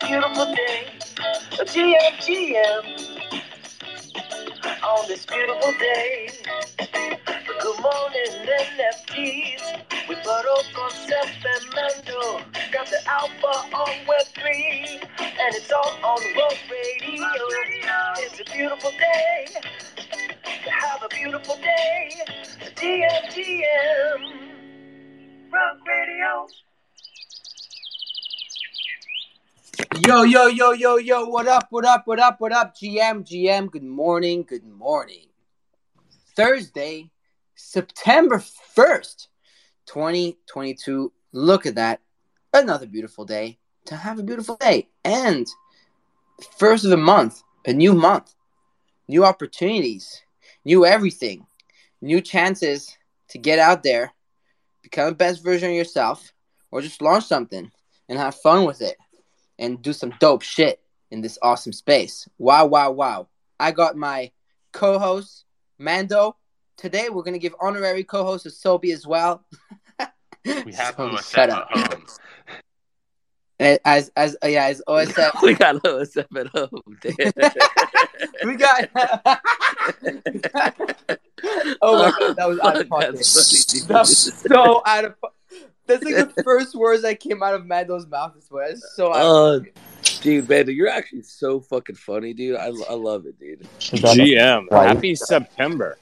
a beautiful day. A GM, GM. On this beautiful day. Good morning, NFTs. With Barroco, Seth, and Mando. Got the Alpha on Web 3. And it's all on Rug Radio. It's a beautiful day. Have a beautiful day. GM, GM. Rug Radio. Yo, yo, yo, yo, yo, what up, what up, what up, what up, GM, GM, good morning, good morning. Thursday, September 1st, 2022. Look at that. Another beautiful day to have a beautiful day. And first of the month, a new month, new opportunities, new everything, new chances to get out there, become the best version of yourself, or just launch something and have fun with it and do some dope shit in this awesome space. Wow, wow, wow. I got my co host, Mando. Today, we're going to give honorary co host to Sobi as well. We have Sobi, OSF shut up. As, as, uh, yeah, as OSF. we got OSF at home. we got. oh my god, that was out of Fuck, pocket. that's. That was so out of po- That's like the first words that came out of Mando's mouth. I swear. It's so out of pocket. dude, Mando, you're actually so fucking funny, dude. I, I love it, dude. GM. Happy September.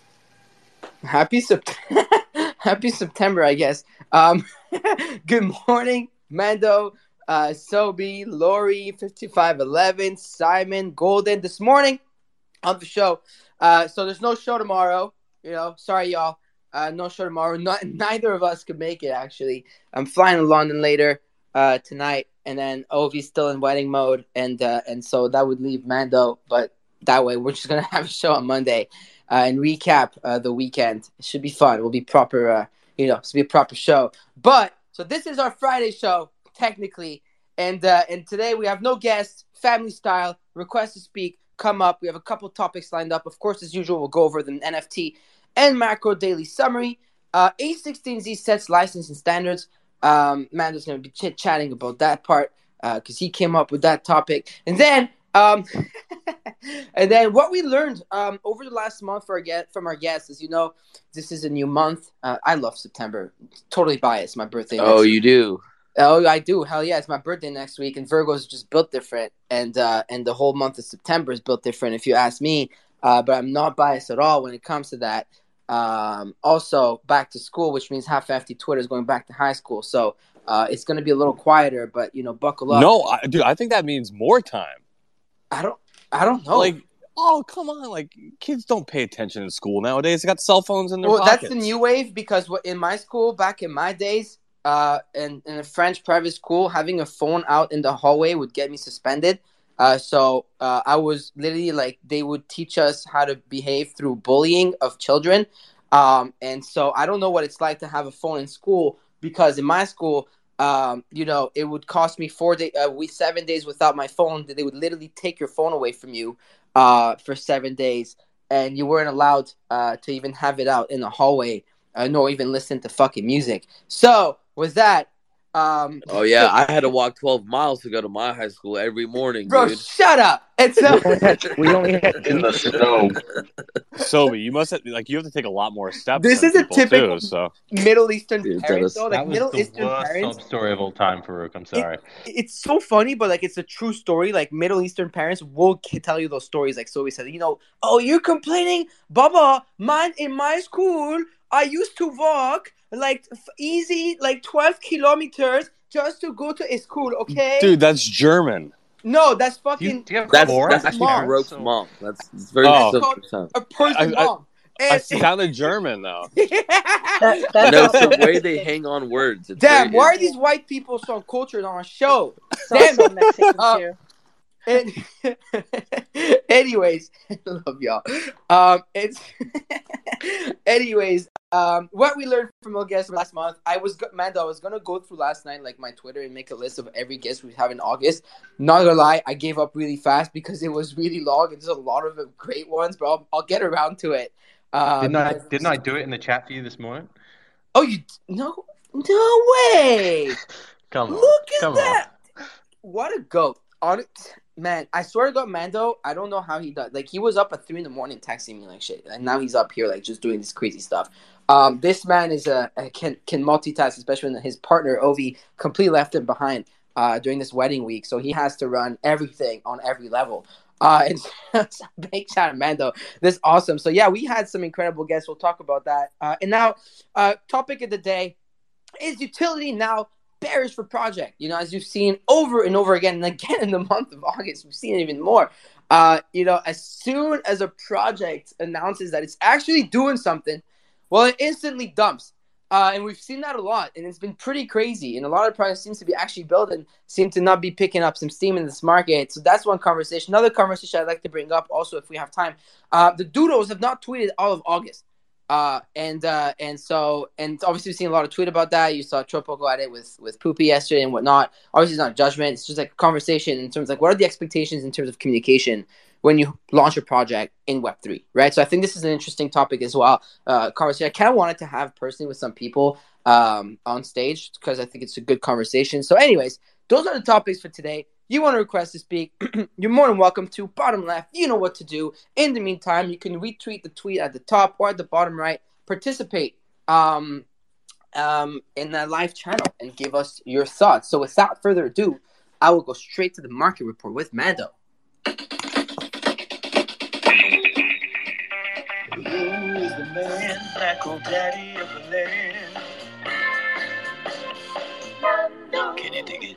Happy September. Happy September, I guess. Um, good morning, Mando, uh, Sobi, Lori, 5511, Simon, Golden. This morning on the show. Uh, so there's no show tomorrow. You know, sorry, y'all. Uh, no show tomorrow. Not, neither of us could make it, actually. I'm flying to London later uh, tonight, and then Ovi's still in wedding mode, and uh, and so that would leave Mando. But that way, we're just gonna have a show on Monday uh, and recap uh, the weekend. It should be fun. It will be proper, uh, you know, it's be a proper show. But so this is our Friday show technically, and uh, and today we have no guests, family style. Request to speak, come up. We have a couple topics lined up. Of course, as usual, we'll go over the NFT and macro daily summary. Uh, A16Z sets licensing standards. Um, Mando's going to be chit chatting about that part because he came up with that topic, and then. Um, and then what we learned um, over the last month for our get, from our guests is, you know, this is a new month. Uh, I love September. Totally biased. My birthday. Oh, you do? Oh, I do. Hell yeah! It's my birthday next week, and Virgo's just built different, and uh, and the whole month of September is built different. If you ask me, uh, but I'm not biased at all when it comes to that. Um, also, back to school, which means half empty Twitter is going back to high school, so uh, it's going to be a little quieter. But you know, buckle up. No, I, dude, I think that means more time. I don't. I don't know. Like, oh, come on. Like, kids don't pay attention in school nowadays. They got cell phones in their well, pockets. that's the new wave because what- in my school, back in my days, uh, in, in a French private school, having a phone out in the hallway would get me suspended. Uh, so uh, I was literally like, they would teach us how to behave through bullying of children. Um, and so I don't know what it's like to have a phone in school because in my school, um, you know, it would cost me four day, uh, we seven days without my phone. They would literally take your phone away from you uh, for seven days, and you weren't allowed uh, to even have it out in the hallway, uh, nor even listen to fucking music. So with that, um, Oh yeah, I had to walk 12 miles to go to my high school every morning, bro, dude. shut up. It's so We only had, we only had In the snow. Sobi, you must have, like, you have to take a lot more steps. This than is a typical- Too, so, Middle Eastern Dude, parents, that though, was- like that was Middle the Eastern worst parents, story of all time, Farokh. I'm sorry. it's so funny, but like it's a true story. Like Middle Eastern parents will k- tell you those stories. Like Sobi said, you know, oh, you're complaining, Baba. man, in my school, I used to walk like easy, like twelve kilometers just to go to a school. Okay, dude, that's German. no, that's Do fucking you, do you have That's, four? that's actually Mom. Farokh's So- mom. That's it's very Oh. a Persian I- I- mom. I And- sounded German, though. that, that, No, the way they hang on words. It's Damn, very- why are these white people so cultured on a show? so, Damn. so Mexican Uh, too. And anyways, I love y'all. Um, it's anyways. Um, what we learned from our guest last month, I was Mando. I was gonna go through last night, like my Twitter, and make a list of every guest we have in August. Not gonna lie, I gave up really fast because it was really long. and There's a lot of great ones, but I'll, I'll get around to it. Um, Didn't I didn't I do it in the chat for you this morning? Oh, you no, no way! Come on. Look at Come that! What a goat! on man, I swear to God, Mando, I don't know how he does. Like he was up at three in the morning texting me like shit, and now he's up here like just doing this crazy stuff. Um, this man is a, a can can multitask, especially when his partner Ovi completely left him behind uh, during this wedding week, so he has to run everything on every level. Uh, and big shout out Mando. This is awesome. So yeah, we had some incredible guests. We'll talk about that. Uh, and now, uh, topic of the day is utility now bearish for project. You know, as you've seen over and over again, and again in the month of August, we've seen it even more. Uh, you know, as soon as a project announces that it's actually doing something, well, it instantly dumps. Uh, and we've seen that a lot, and it's been pretty crazy. And a lot of projects seems to be actually building, seem to not be picking up some steam in this market. So that's one conversation. Another conversation I'd like to bring up, also, if we have time, uh, the Doodles have not tweeted all of August. Uh, and uh, and so and obviously we've seen a lot of tweet about that. You saw Tropo go at it with with Poopie yesterday and whatnot. Obviously, it's not judgment. It's just like a conversation in terms of like what are the expectations in terms of communication when you launch a project in Web three, right? So I think this is an interesting topic as well. Uh, conversation I kind of wanted to have personally with some people um, on stage because I think it's a good conversation. So, anyways, those are the topics for today. You want to request to speak? you're more than welcome to. Bottom left, you know what to do. In the meantime, you can retweet the tweet at the top or at the bottom right. Participate um, um, in the live channel and give us your thoughts. So, without further ado, I will go straight to the market report with Mando. Can you dig it?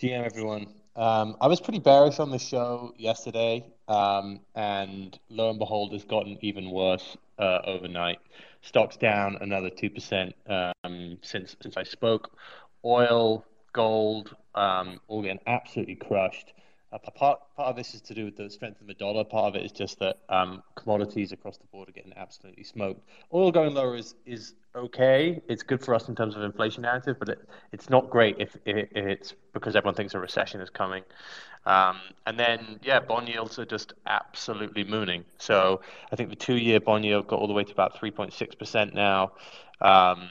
GM everyone. Um, I was pretty bearish on the show yesterday, um, and lo and behold, it's gotten even worse uh, overnight. Stocks down another two percent um, since since I spoke. Oil, gold, um, all getting absolutely crushed. Uh, part part of this is to do with the strength of the dollar. Part of it is just that um, commodities across the board are getting absolutely smoked. Oil going lower is is okay. It's good for us in terms of inflation narrative, but it, it's not great if, if, it's because everyone thinks a recession is coming. Um, and then yeah, bond yields are just absolutely mooning. So I think the two-year bond yield got all the way to about 3.6 percent now. Um,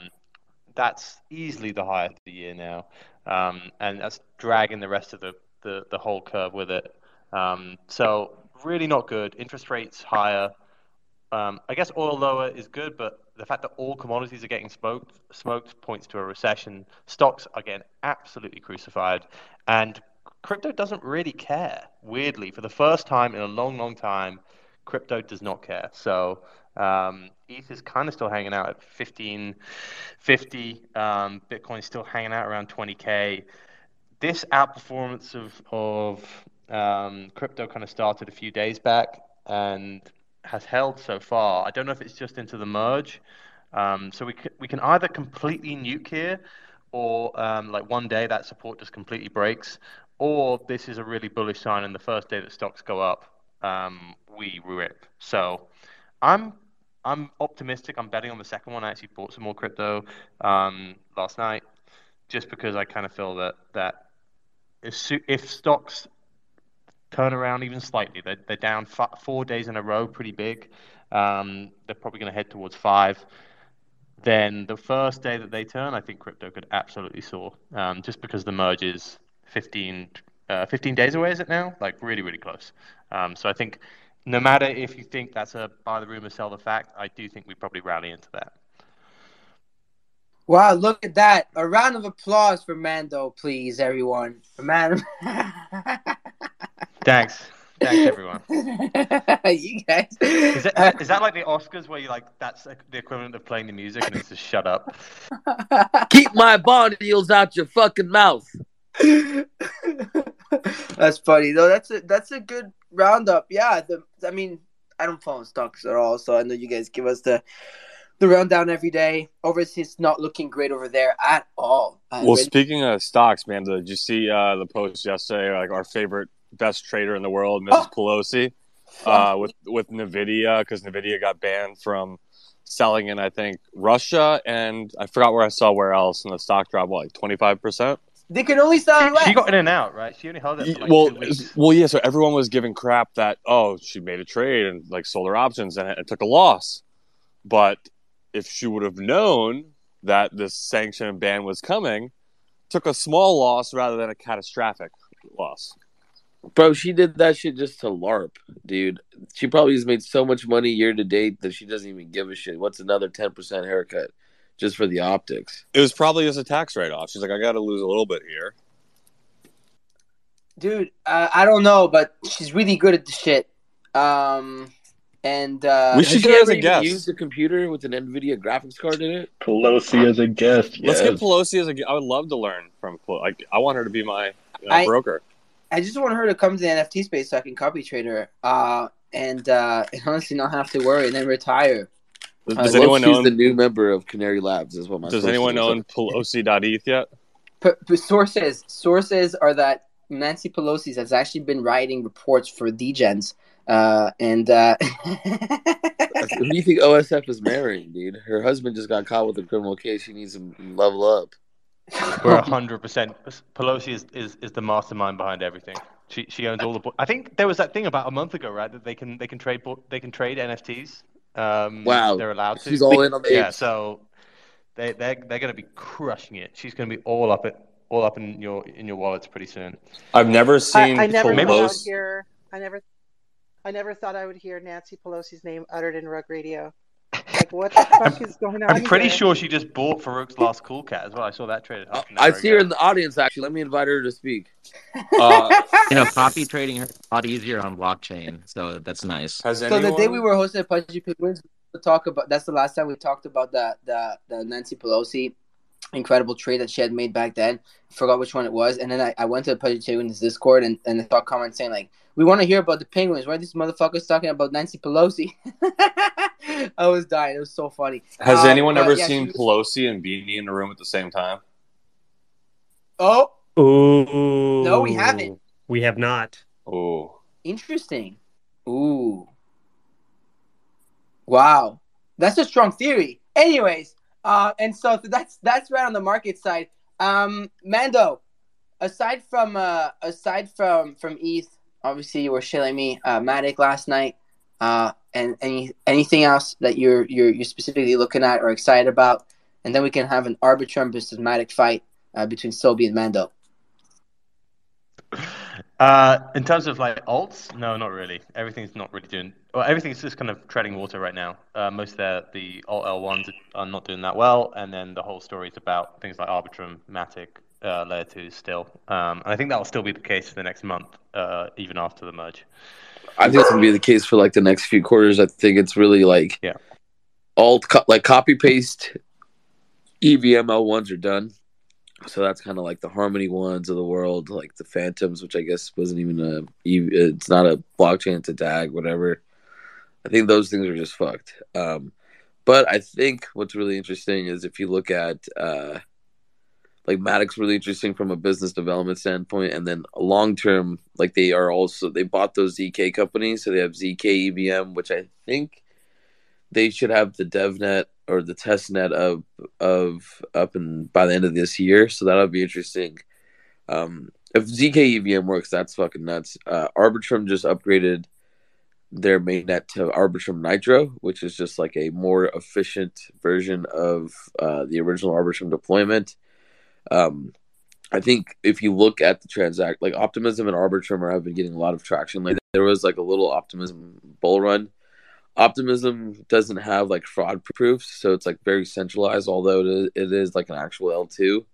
that's easily the highest of the year now, um, and that's dragging the rest of the the, the whole curve with it. Um, so really not good. Interest rates higher. Um, I guess oil lower is good, but the fact that all commodities are getting smoked, smoked points to a recession. Stocks are getting absolutely crucified, and crypto doesn't really care. Weirdly, for the first time in a long, long time, crypto does not care. So um, ETH is kind of still hanging out at 1550. Um, Bitcoin is still hanging out around 20k this outperformance of of um, crypto kind of started a few days back and has held so far. I don't know if it's just into the merge. Um, so we can, we can either completely nuke here, or um, like one day that support just completely breaks, or this is a really bullish sign, and the first day that stocks go up, um, we rip. So I'm I'm optimistic. I'm betting on the second one. I actually bought some more crypto um, last night, just because I kind of feel that that if stocks turn around even slightly, they're, they're down f- four days in a row, pretty big. Um, they're probably going to head towards five. Then the first day that they turn, I think crypto could absolutely soar, um, just because the merge is 15, uh, 15 days away, is it now? Like really, really close. Um, so I think no matter if you think that's a buy the rumor, sell the fact, I do think we probably rally into that. Wow, look at that. A round of applause for Mando, please, everyone. For Man. Thanks. Thanks, everyone. you guys. Is that, is that like the Oscars where you like, that's the equivalent of playing the music and it's just shut up? Keep my bond deals out your fucking mouth. that's funny though. That's a that's a good roundup. Yeah, the, I mean, I don't follow stocks at all, so I know you guys give us the the rundown every day. Overseas not looking great over there at all. Uh, well, speaking of stocks, man, did you see uh, the post yesterday? Like our favorite, best trader in the world, Mrs. Oh. Pelosi, uh, with with Nvidia because Nvidia got banned from selling in I think Russia and I forgot where I saw where else, and the stock dropped what, like twenty five percent. They can only sell She got in and out, right? She only held it. Like well, well, yeah. So everyone was giving crap that oh, she made a trade and like sold her options and it, it took a loss, but if she would have known that this sanction and ban was coming, took a small loss rather than a catastrophic loss. Bro, she did that shit just to LARP, dude. She probably has made so much money year to date that she doesn't even give a shit. What's another 10% haircut just for the optics? It was probably just a tax write off. She's like, I got to lose a little bit here. Dude, uh, I don't know, but she's really good at the shit. Um, and uh, We should she get as a guest. used a computer with an NVIDIA graphics card in it? Pelosi as a guest. Let's get Pelosi as a. I would love to learn from. Pelo- Like, I want her to be my uh, I- broker. I just want her to come to the NFT space so I can copy trade her. Uh, and uh, and honestly, not have to worry and then retire. Does, does love anyone know? the new member of Canary Labs, is what my Does sources anyone are know saying. Pelosi.eth yet? P- p- sources sources are that Nancy Pelosi has actually been writing reports for Degens. Uh, and uh, Who do you think OSF is marrying, dude? Her husband just got caught with a criminal case. She needs to level up. We're hundred percent. Pelosi is, is, is the mastermind behind everything. She she owns all the. bo- I think there was that thing about a month ago, right? That they can they can trade bo- they can trade NFTs. Um, Wow. they're allowed to. She's all in on the Yeah, apes. so they they they're going to be crushing it. She's going to be all up it all up in your in your wallets pretty soon. I've never seen I never Maybe- thought I would Pelosi. hear. I never. I never thought I would hear Nancy Pelosi's name uttered in Rug Radio. Like, what the fuck is going on? I'm pretty here? sure she just bought Farokh's last cool cat as well. I saw that traded. half an I hour see her in the audience, actually. Let me invite her to speak. Uh, You know, copy trading her a lot easier on blockchain, so that's nice. has so anyone? the day we were hosting Pudgy Penguins, we talk about that's the last time we talked about the the, the Nancy Pelosi incredible trade that she had made back then. Forgot which one it was, and then I, I went to the Pudgy Penguins Discord and, and I saw comments saying like, "We want to hear about the Penguins. Why are these motherfuckers talking about Nancy Pelosi?" I was dying. It was so funny. Has Uh, anyone ever yeah, seen was- Pelosi and Beanie in the room at the same time? Oh, Ooh. No, we haven't. We have not. Oh, interesting. Ooh. Wow. That's a strong theory. Anyways, uh, and so that's that's right on the market side. Um, Mando, aside from uh, aside from from ETH, obviously you were shilling me uh, Matic last night. Uh, and any anything else that you're you're you're specifically looking at or excited about, and then we can have an Arbitrum versus Matic fight uh, between Sobi and Mando. Uh, in terms of like alts, no, not really. Everything's not really doing. Well, everything's just kind of treading water right now. Uh, most of the the alt L ones are not doing that well, and then the whole story is about things like Arbitrum, Matic, uh, Layer Two still. Um, and I think that will still be the case for the next month, uh, even after the merge. I think it's gonna be the case for like the next few quarters. I think it's really like Yeah. all co- like copy paste EVM L ones are done. So that's kind of like the Harmony ones of the world, like the Fantoms, which I guess wasn't even a it's not a blockchain, it's a DAG, whatever. I think those things are just fucked. Um, but I think what's really interesting is if you look at uh, like Matic's really interesting from a business development standpoint, and then long term, like they are also they bought those ZK companies, so they have ZK EVM, which I think they should have the DevNet or the testnet of of up and by the end of this year. So that'll be interesting. Um, if ZK EVM works, that's fucking nuts. Uh, Arbitrum just upgraded their mainnet to Arbitrum Nitro, which is just like a more efficient version of uh, the original Arbitrum deployment. Um, I think if you look at the transact, like Optimism and Arbitrum have been getting a lot of traction. Like there was like a little Optimism bull run. Optimism doesn't have like fraud proofs, so it's like very centralized. Although it is, it is like an actual L two.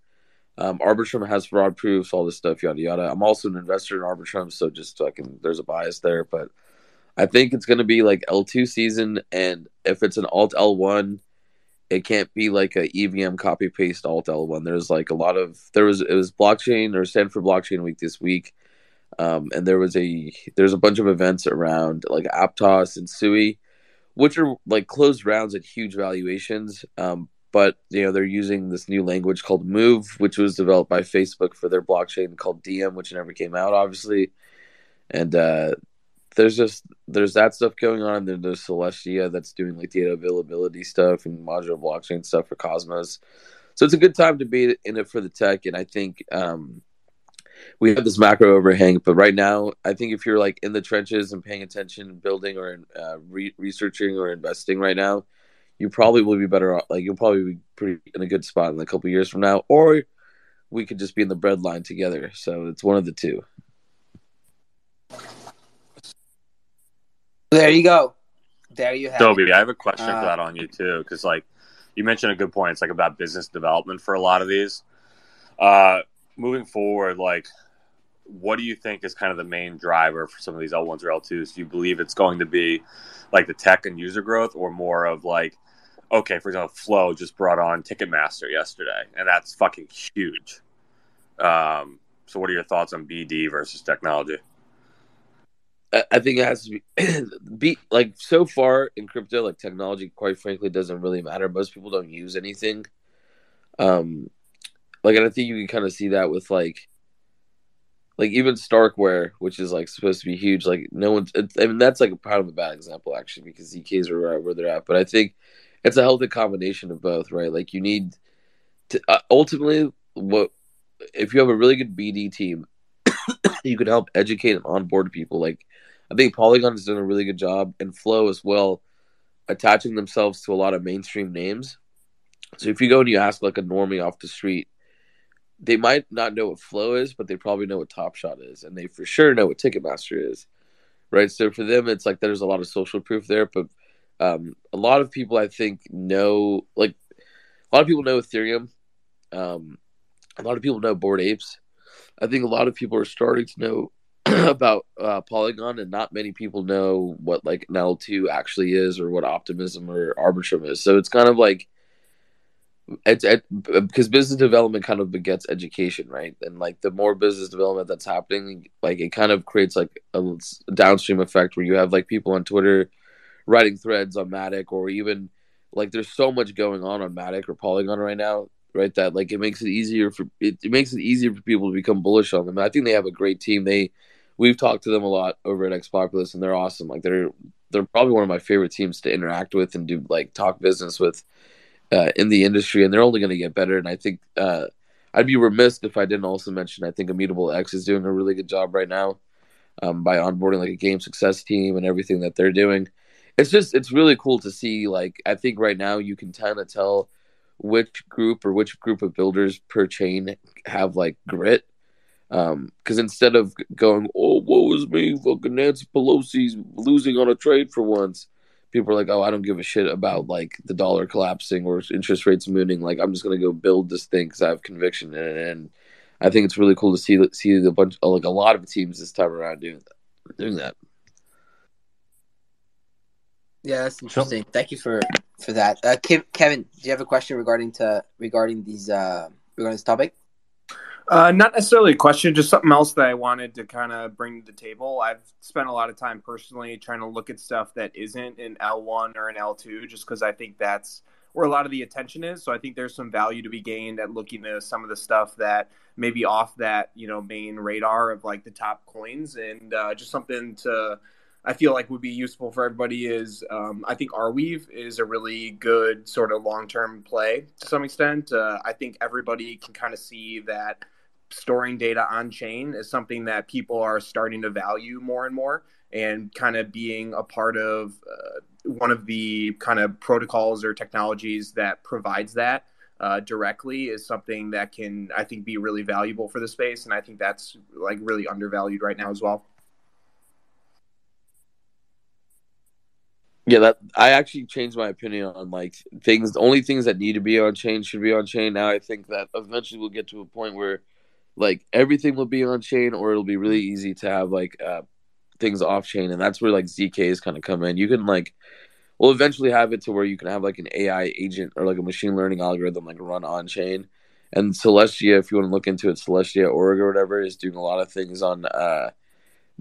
Um, Arbitrum has fraud proofs, all this stuff, yada yada. I'm also an investor in Arbitrum, so just fucking there's a bias there, but I think it's gonna be like L two season, and if it's an Alt L one, it can't be like a EVM copy paste Alt L one. There's like a lot of there was it was blockchain or Stanford Blockchain Week this week, um, and there was a there's a bunch of events around like Aptos and Sui, which are like closed rounds at huge valuations. Um, but you know they're using this new language called Move, which was developed by Facebook for their blockchain called Diem, which never came out, obviously. And uh, there's just there's that stuff going on. And then there's Celestia that's doing like data availability stuff and modular blockchain stuff for Cosmos. So it's a good time to be in it for the tech. And I think um, we have this macro overhang, but right now, I think if you're like in the trenches and paying attention, building or uh, re- researching or investing right now, you probably will be better off. Like you'll probably be pretty in a good spot in a couple years from now, or we could just be in the bread line together. So it's one of the two. There you go. There you have Toby, it. I have a question Uh, for that on you too, because like you mentioned a good point. It's like about business development for a lot of these. Uh, moving forward, like, what do you think is kind of the main driver for some of these L ones or L twos? Do you believe it's going to be like the tech and user growth, or more of like, okay, for example, Flow just brought on Ticketmaster yesterday, and that's fucking huge. Um, so, what are your thoughts on BD versus technology? I think it has to be, be like so far in crypto, like technology, quite frankly, doesn't really matter. Most people don't use anything. Um, like, and I think you can kind of see that with like, like even Starkware, which is like supposed to be huge. Like, no one's. It, I mean, that's like kind of a bad example actually because ZKs are right where they're at. But I think it's a healthy combination of both, right? Like, you need to uh, ultimately what if you have a really good BD team, you can help educate and onboard people like. I think Polygon has done a really good job, and Flow as well, attaching themselves to a lot of mainstream names. So if you go and you ask like a normie off the street, they might not know what Flow is, but they probably know what Top Shot is, and they for sure know what Ticketmaster is, right? So for them, it's like there's a lot of social proof there, but um, a lot of people I think know like a lot of people know Ethereum, um, a lot of people know Bored Apes. I think a lot of people are starting to know about uh, Polygon, and not many people know what like an L2 actually is, or what Optimism or Arbitrum is. So it's kind of like it's it, because business development kind of begets education, right? And like the more business development that's happening, like it kind of creates like a downstream effect where you have like people on Twitter writing threads on Matic, or even like there's so much going on on Matic or Polygon right now right? That like it makes it easier for it, it makes it easier for people to become bullish on them. I think they have a great team. They we've talked to them a lot over at Ex Populus, and they're awesome. Like they're they're probably one of my favorite teams to interact with and do like talk business with uh, in the industry, and they're only going to get better. And I think uh, I'd be remiss if I didn't also mention I think Immutable X is doing a really good job right now um, by onboarding like a game success team and everything that they're doing. It's just it's really cool to see. Like I think right now you can kind of tell which group or which group of builders per chain have like grit. Um, because instead of going, oh, woe is me, fucking Nancy Pelosi's losing on a trade for once, people are like, oh, I don't give a shit about like the dollar collapsing or interest rates mooning. Like, I'm just gonna go build this thing because I have conviction in it. And I think it's really cool to see see the bunch like a lot of teams this time around doing that. Doing that. Yeah, that's interesting. Thank you for for that. Uh, Kev- Kevin, do you have a question regarding to regarding these uh regarding this topic? Uh, not necessarily a question, just something else that I wanted to kind of bring to the table. I've spent a lot of time personally trying to look at stuff that isn't in L1 or an L2, just because I think that's where a lot of the attention is. So I think there's some value to be gained at looking at some of the stuff that maybe off that you know main radar of like the top coins, and uh, just something to I feel like would be useful for everybody is um, I think Arweave is a really good sort of long term play to some extent. Uh, I think everybody can kind of see that storing data on chain is something that people are starting to value more and more, and kind of being a part of uh, one of the kind of protocols or technologies that provides that. Uh, directly is something that can I think be really valuable for the space, and I think that's like really undervalued right now as well. Yeah, that I actually changed my opinion on like things. The only things that need to be on chain should be on chain. Now I think that eventually we'll get to a point where like everything will be on chain, or it'll be really easy to have like uh, things off chain, and that's where like ZKs kind of come in. You can like we'll eventually have it to where you can have like an AI agent or like a machine learning algorithm like run on chain. And Celestia, if you want to look into it, Celestia org or whatever is doing a lot of things on uh,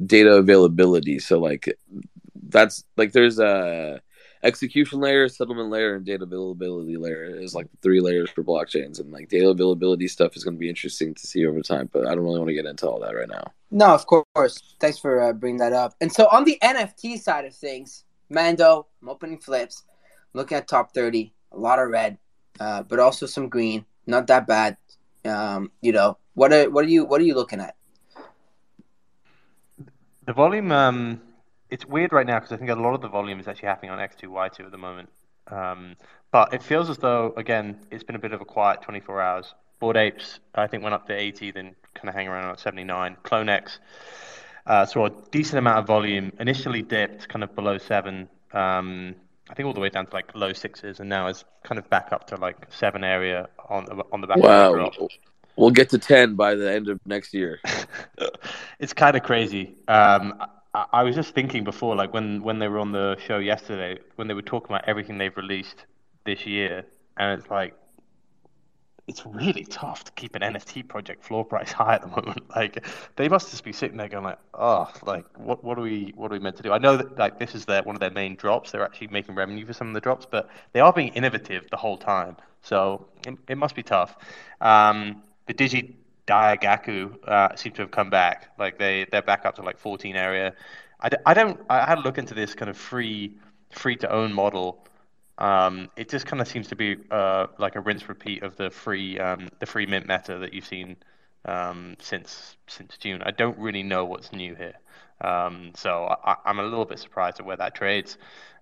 data availability. So like that's like there's a execution layer, settlement layer, and data availability layer is like the three layers for blockchains, and like data availability stuff is going to be interesting to see over time. But I don't really want to get into all that right now. No, of course. Thanks for uh, bringing that up. And so on the NFT side of things, Mando, I'm opening flips, looking at top thirty, a lot of red, uh, but also some green. Not that bad. Um, you know, what are what are you what are you looking at? The volume, um, it's weird right now because I think a lot of the volume is actually happening on X2Y2 at the moment. Um, but it feels as though, again, it's been a bit of a quiet 24 hours. Bored Apes, I think, went up to 80, then kind of hang around at 79. CloneX Uh, saw a decent amount of volume. Initially dipped kind of below seven. Um, I think all the way down to like low sixes, and now is kind of back up to like seven area on the on the back of the Wow. drop. We'll get to 10 by the end of next year. it's kind of crazy. Um, I, I was just thinking before, like when when they were on the show yesterday, when they were talking about everything they've released this year, and it's like it's really tough to keep an NFT project floor price high at the moment. Like they must just be sitting there going like, oh, like what what are we what are we meant to do? I know that like this is their one of their main drops. They're actually making revenue for some of the drops, but they are being innovative the whole time. So it, it must be tough. Um, the Digi Daigaku uh, seem to have come back. Like they they're back up to like 14 area. I, d- I don't I had a look into this kind of free free to own model. Um, it just kind of seems to be uh, like a rinse repeat of the free um, the free mint meta that you've seen um, since since June. I don't really know what's new here, um, so I, I'm a little bit surprised at where that trades.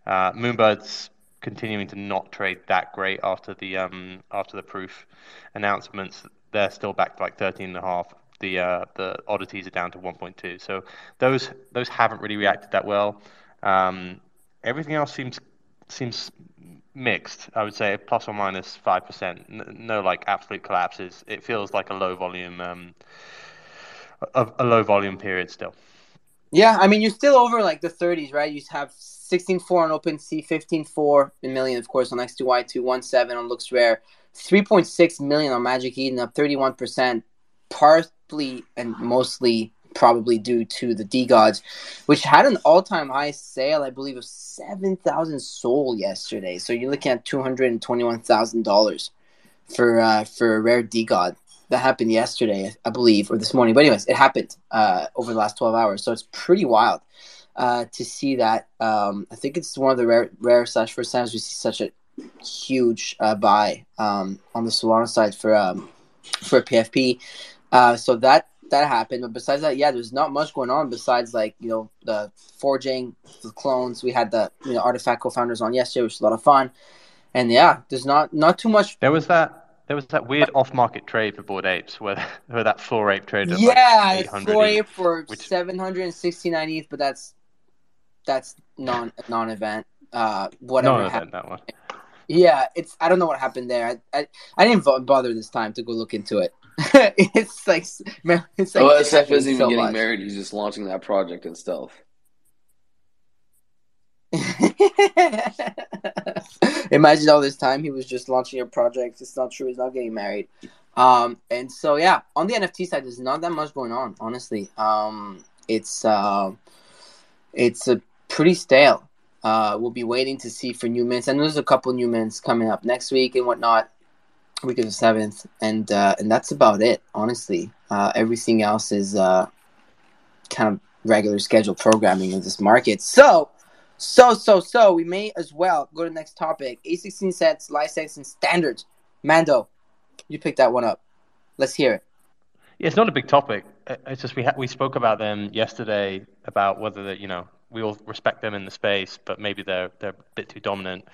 Uh, Moonbird's continuing to not trade that great after the um, after the proof announcements. They're still back to like 13 and a half. The uh, the oddities are down to 1.2. So those those haven't really reacted that well. Um, everything else seems seems mixed. I would say plus or minus five percent. No like absolute collapses. It feels like a low volume um, a, a low volume period still. Yeah, I mean, you're still over like the 30s, right? You have 16.4 on OpenSea, 15.4 in million, of course, on X2Y2, 1.7 on LooksRare, 3.6 million on Magic Eden, up 31%, partly and mostly probably due to the DeGods, which had an all time high sale, I believe, of 7,000 sold yesterday. So you're looking at $221,000 for uh, for a rare DeGod that happened yesterday, I believe, or this morning. But anyways, it happened uh, over the last twelve hours, so it's pretty wild uh, to see that. Um, I think it's one of the rare, rare slash first times we see such a huge uh, buy um, on the Solana side for um, for PFP. Uh, so that that happened. But besides that, yeah, there's not much going on besides like you know the forging, the clones. We had the you know artifact co-founders on yesterday, which was a lot of fun. And yeah, there's not not too much There was that there was that weird off market trade for Bored Apes where where that floor ape traded yeah, like it's 800 four each, for which- seven hundred and sixty nine ETH, but that's that's non non event. Uh, whatever. No, no, happened. that one. Yeah, it's I don't know what happened there. I I, I didn't bo- bother this time to go look into it. it's like man, it's like OSF isn't even so getting much. married. He's just launching that project in stealth. Imagine all this time he was just launching a project. It's not true. He's not getting married. Um, and so yeah, on the NFT side, there's not that much going on. Honestly, um, it's uh, it's a pretty stale. Uh, we'll be waiting to see for new mints, and there's a couple new mints coming up next week and whatnot, week of the seventh, and uh, and that's about it. Honestly, uh, everything else is uh, kind of regular scheduled programming of this market. So, so, so, so we may as well go to the next topic: A16 sets, license, and standards. Mando, you picked that one up. Let's hear it. It's not a big topic. Uh, It's just we ha- we spoke about them yesterday about whether that you know we all respect them in the space, but maybe they're they're a bit too dominant.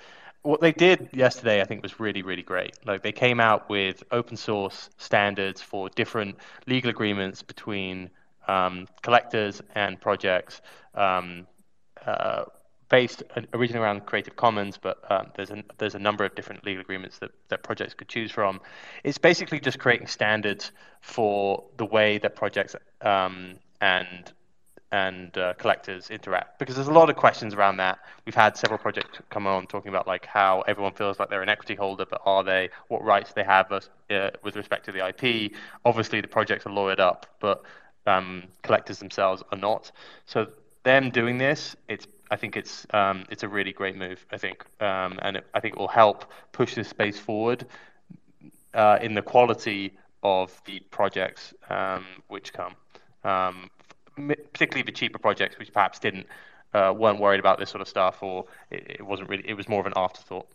What they did yesterday, I think, was really really great. Like they came out with open source standards for different legal agreements between um, collectors and projects. Um, uh, based originally around Creative Commons, but um, there's a there's a number of different legal agreements that, that projects could choose from. It's basically just creating standards for the way that projects um, and and uh, collectors interact because there's a lot of questions around that. We've had several projects come on talking about like how everyone feels like they're an equity holder, but are they? What rights they have uh, with respect to the IP? Obviously, the projects are lawyered up, but um, collectors themselves are not. So them doing this, it's I think it's um, it's a really great move. I think, um, and it, I think it will help push this space forward uh, in the quality of the projects um, which come, um, particularly the cheaper projects which perhaps didn't uh, weren't worried about this sort of stuff, or it, it wasn't really. It was more of an afterthought.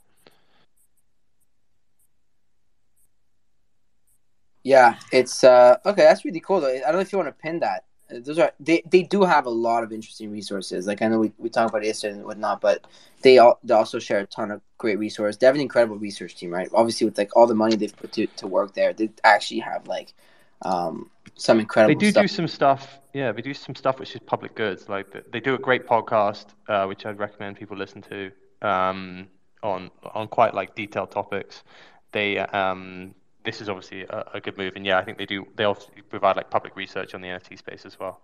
Yeah, it's uh okay. That's really cool. Though. I don't know if you want to pin that. Those are they, they do have a lot of interesting resources. Like I know we, we talk about it and whatnot, but they all they also share a ton of great resources. They have an incredible research team, right? Obviously, with like all the money they've put to, to work there, they actually have like um, some incredible. They do stuff. do some stuff. Yeah, they do some stuff which is public goods. Like they do a great podcast, uh, which I'd recommend people listen to um, on on quite like detailed topics. They um, this is obviously a, a good move, and yeah, I think they do. They also provide like public research on the NFT space as well.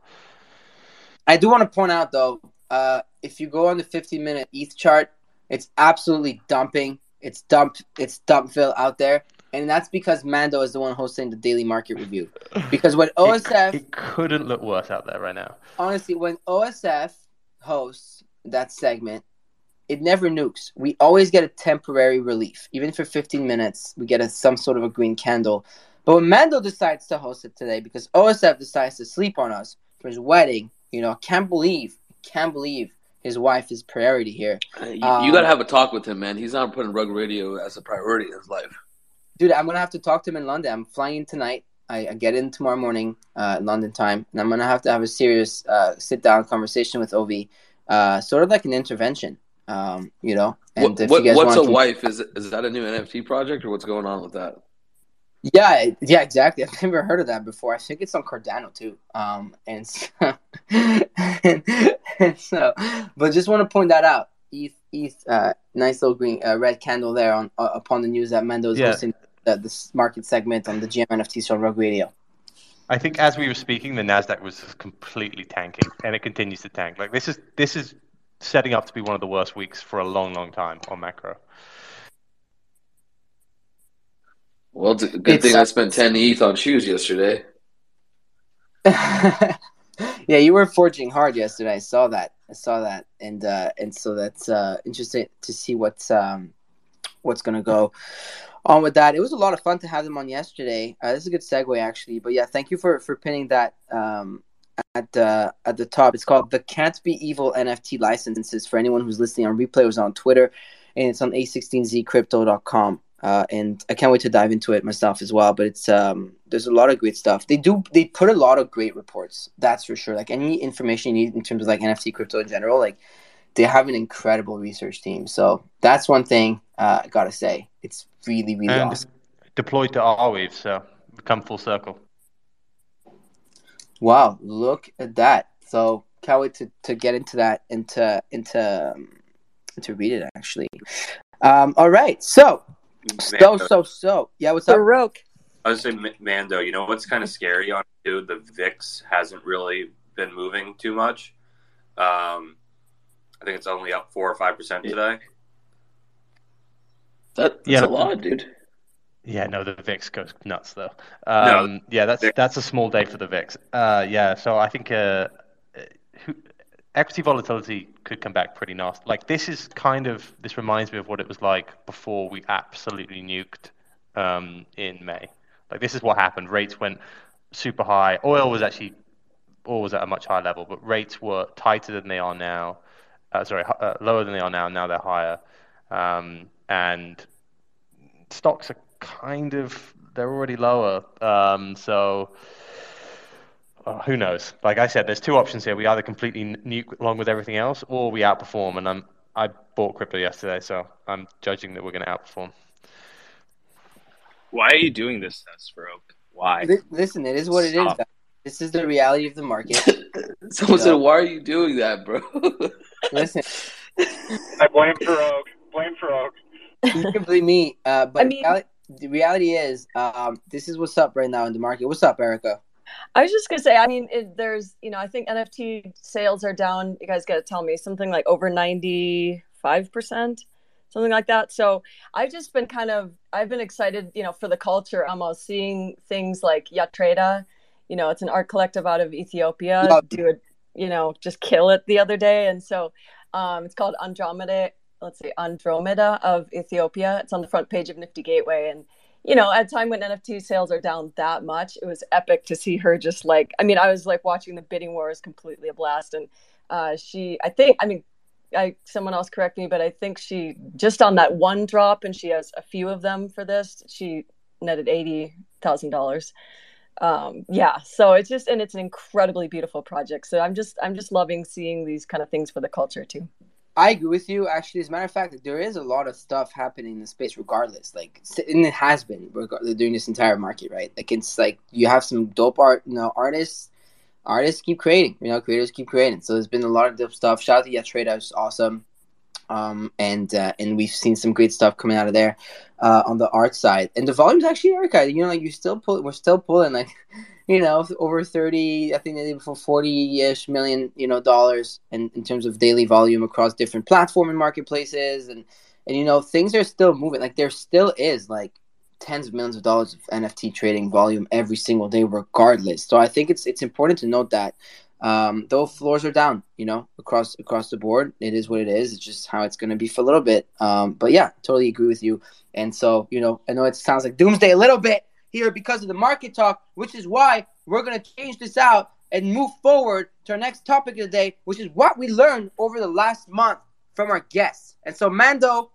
I do want to point out though, uh, if you go on the 50 minute ETH chart, it's absolutely dumping. It's dump. It's dumpville out there, and that's because Mando is the one hosting the daily market review. Because when OSF, It, it couldn't look worse out there right now. honestly, when OSF hosts that segment, it never nukes. We always get a temporary relief, even for 15 minutes. We get a, some sort of a green candle. But when Mando decides to host it today, because OSF decides to sleep on us for his wedding, you know, can't believe, can't believe his wife is priority here. You, you Um, got to have a talk with him, man. He's not putting Rug Radio as a priority in his life. Dude, I'm gonna have to talk to him in London. I'm flying in tonight. I, I get in tomorrow morning, uh, London time, and I'm gonna have to have a serious uh, sit down conversation with Ovi, uh, sort of like an intervention. Um, you know, and What, if what, you guys what's a to- wife? Is is that a new NFT project or what's going on with that? Yeah, yeah, exactly. I've never heard of that before. I think it's on Cardano too. Um, and so, and, and so but just want to point that out. ETH, ETH, uh, nice little green, uh, red candle there on uh, upon the news that Mando is Yeah. hosting the, this market segment on the GM NFTs on Rug Radio. I think as we were speaking, the Nasdaq was completely tanking, and it continues to tank. Like this is this is setting up to be one of the worst weeks for a long, long time on macro. Well, good It's, thing I spent ten ETH on shoes yesterday. yeah, you were forging hard yesterday. I saw that. I saw that, and uh, and so that's uh, interesting to see what's um, what's gonna go on with that. It was a lot of fun to have them on yesterday. Uh, this is a good segue, actually. But yeah, thank you for for pinning that um, at the at the top. It's called the Can't Be Evil NFT licenses for anyone who's listening on replay. It was on Twitter, and it's on a16zcrypto.com. Uh, and I can't wait to dive into it myself as well. But it's um, there's a lot of great stuff. They do they put a lot of great reports. That's for sure. Like any information you need in terms of like NFT crypto in general, like they have an incredible research team. So that's one thing uh, I gotta say. It's really really and awesome. deployed to Arweave, so come full circle. Wow, look at that. So can't wait to, to get into that and to into um, to read it actually. Um, all right, so so Mando, so so yeah. What's up? Baroque. I was saying, Mando. You know what's kind of scary on it, too? The VIX hasn't really been moving too much. Um, I think it's only up four or five percent today. That, that's Yeah. a lot, dude. Yeah, no, the VIX goes nuts though. Um, yeah, that's that's a small day for the VIX. Uh, yeah, so I think uh, equity volatility could come back pretty nasty. Like this is kind of this reminds me of what it was like before we absolutely nuked um, in May. Like this is what happened. Rates went super high. Oil was actually oil was at a much higher level, but rates were tighter than they are now. Uh, sorry, uh, lower than they are now. Now they're higher, um, and stocks are kind of they're already lower. Um, so uh, who knows? Like I said, there's two options here. We either completely nuke along with everything else, or we outperform. And I'm I bought crypto yesterday, so I'm judging that we're going to outperform. Why are you doing this, Stroke? Why? Listen, it is what it is. Stop. guys. This is the reality of the market. Someone Yeah. said, "Why are you doing that, bro?" Listen, I blame Farokh. Blame Farokh. you can blame me, uh, but I mean- reali- the reality is, um, this is what's up right now in the market. What's up, Erica? I was just gonna say, I mean, it, there's, you know, I think NFT sales are down. You guys got to tell me something like over ninety five percent, something like that. So I've just been kind of, I've been excited, you know, for the culture, almost seeing things like Yatreda. You know, it's an art collective out of Ethiopia. Love Do it, you know, just kill it the other day, and so um, it's called Andromeda. Let's say Andromeda of Ethiopia. It's on the front page of Nifty Gateway, and you know, at a time when NFT sales are down that much, it was epic to see her just like, I mean, I was like watching the bidding wars completely a blast. And uh, she, I think, I mean, I, someone else correct me, but I think she just on that one drop, and she has a few of them for this, she netted $80,000. Um, yeah. So it's just, and it's an incredibly beautiful project. So I'm just, I'm just loving seeing these kind of things for the culture too. I agree with you. Actually, as a matter of fact, there is a lot of stuff happening in the space, regardless. Like, and it has been during this entire market, right? Like, it's like you have some dope art, you know, artists. Artists keep creating, you know, creators keep creating. So there's been a lot of dope stuff. Shout out to that was awesome. Um, and uh, and we've seen some great stuff coming out of there uh, on the art side. And the volume's actually, Erica, you know, like you still pull, we're still pulling like you know, over 30, I think they did for 40 ish million, you know, dollars in, in terms of daily volume across different platform and marketplaces. And, and, you know, things are still moving. Like there still is like tens of millions of dollars of NFT trading volume every single day, regardless. So I think it's, it's important to note that, um, though floors are down, you know, across, across the board, it is what it is. It's just how it's going to be for a little bit. Um, but yeah, totally agree with you. And so, you know, I know it sounds like doomsday a little bit, here because of the market talk, which is why we're going to change this out and move forward to our next topic of the day, which is what we learned over the last month from our guests. And so, Mando,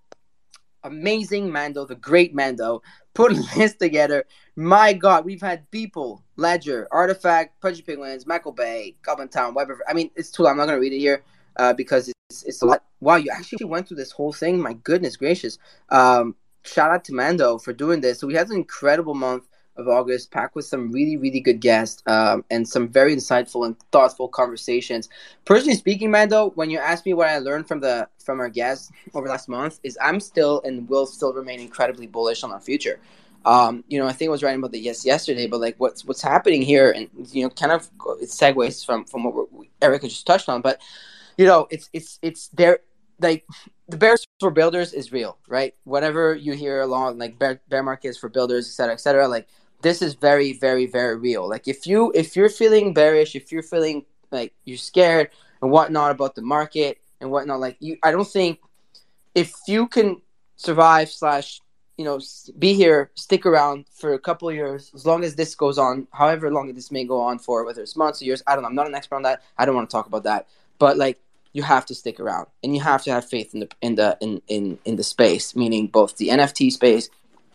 amazing Mando, the great Mando, put a list together. My God, we've had people, Ledger, Artifact, Pudgy Penguins, Michael Bay, Goblin Town, Weber. I mean, it's too long. I'm not going to read it here uh, because it's, it's a lot. Wow, you actually went through this whole thing. My goodness gracious. Um, shout out to Mando for doing this. So we had an incredible month of August, packed with some really, really good guests um, and some very insightful and thoughtful conversations. Personally speaking, Mando, when you ask me what I learned from the from our guests over last month, is I'm still and will still remain incredibly bullish on our future. Um, you know, I think I was writing about the yes yesterday, but like what's what's happening here, and you know, kind of it segues from from what Erica just touched on, but you know, it's it's it's there like the bears for builders is real, right? Whatever you hear along like bear, bear markets for builders, et cetera, et cetera, like this is very, very, very real. Like if you if you're feeling bearish, if you're feeling like you're scared and whatnot about the market and whatnot, like you, I don't think if you can survive slash you know be here, stick around for a couple years, as long as this goes on, however long this may go on for, whether it's months or years, I don't know. I'm not an expert on that. I don't want to talk about that, but like you have to stick around and you have to have faith in the in the in in, in the space meaning both the nft space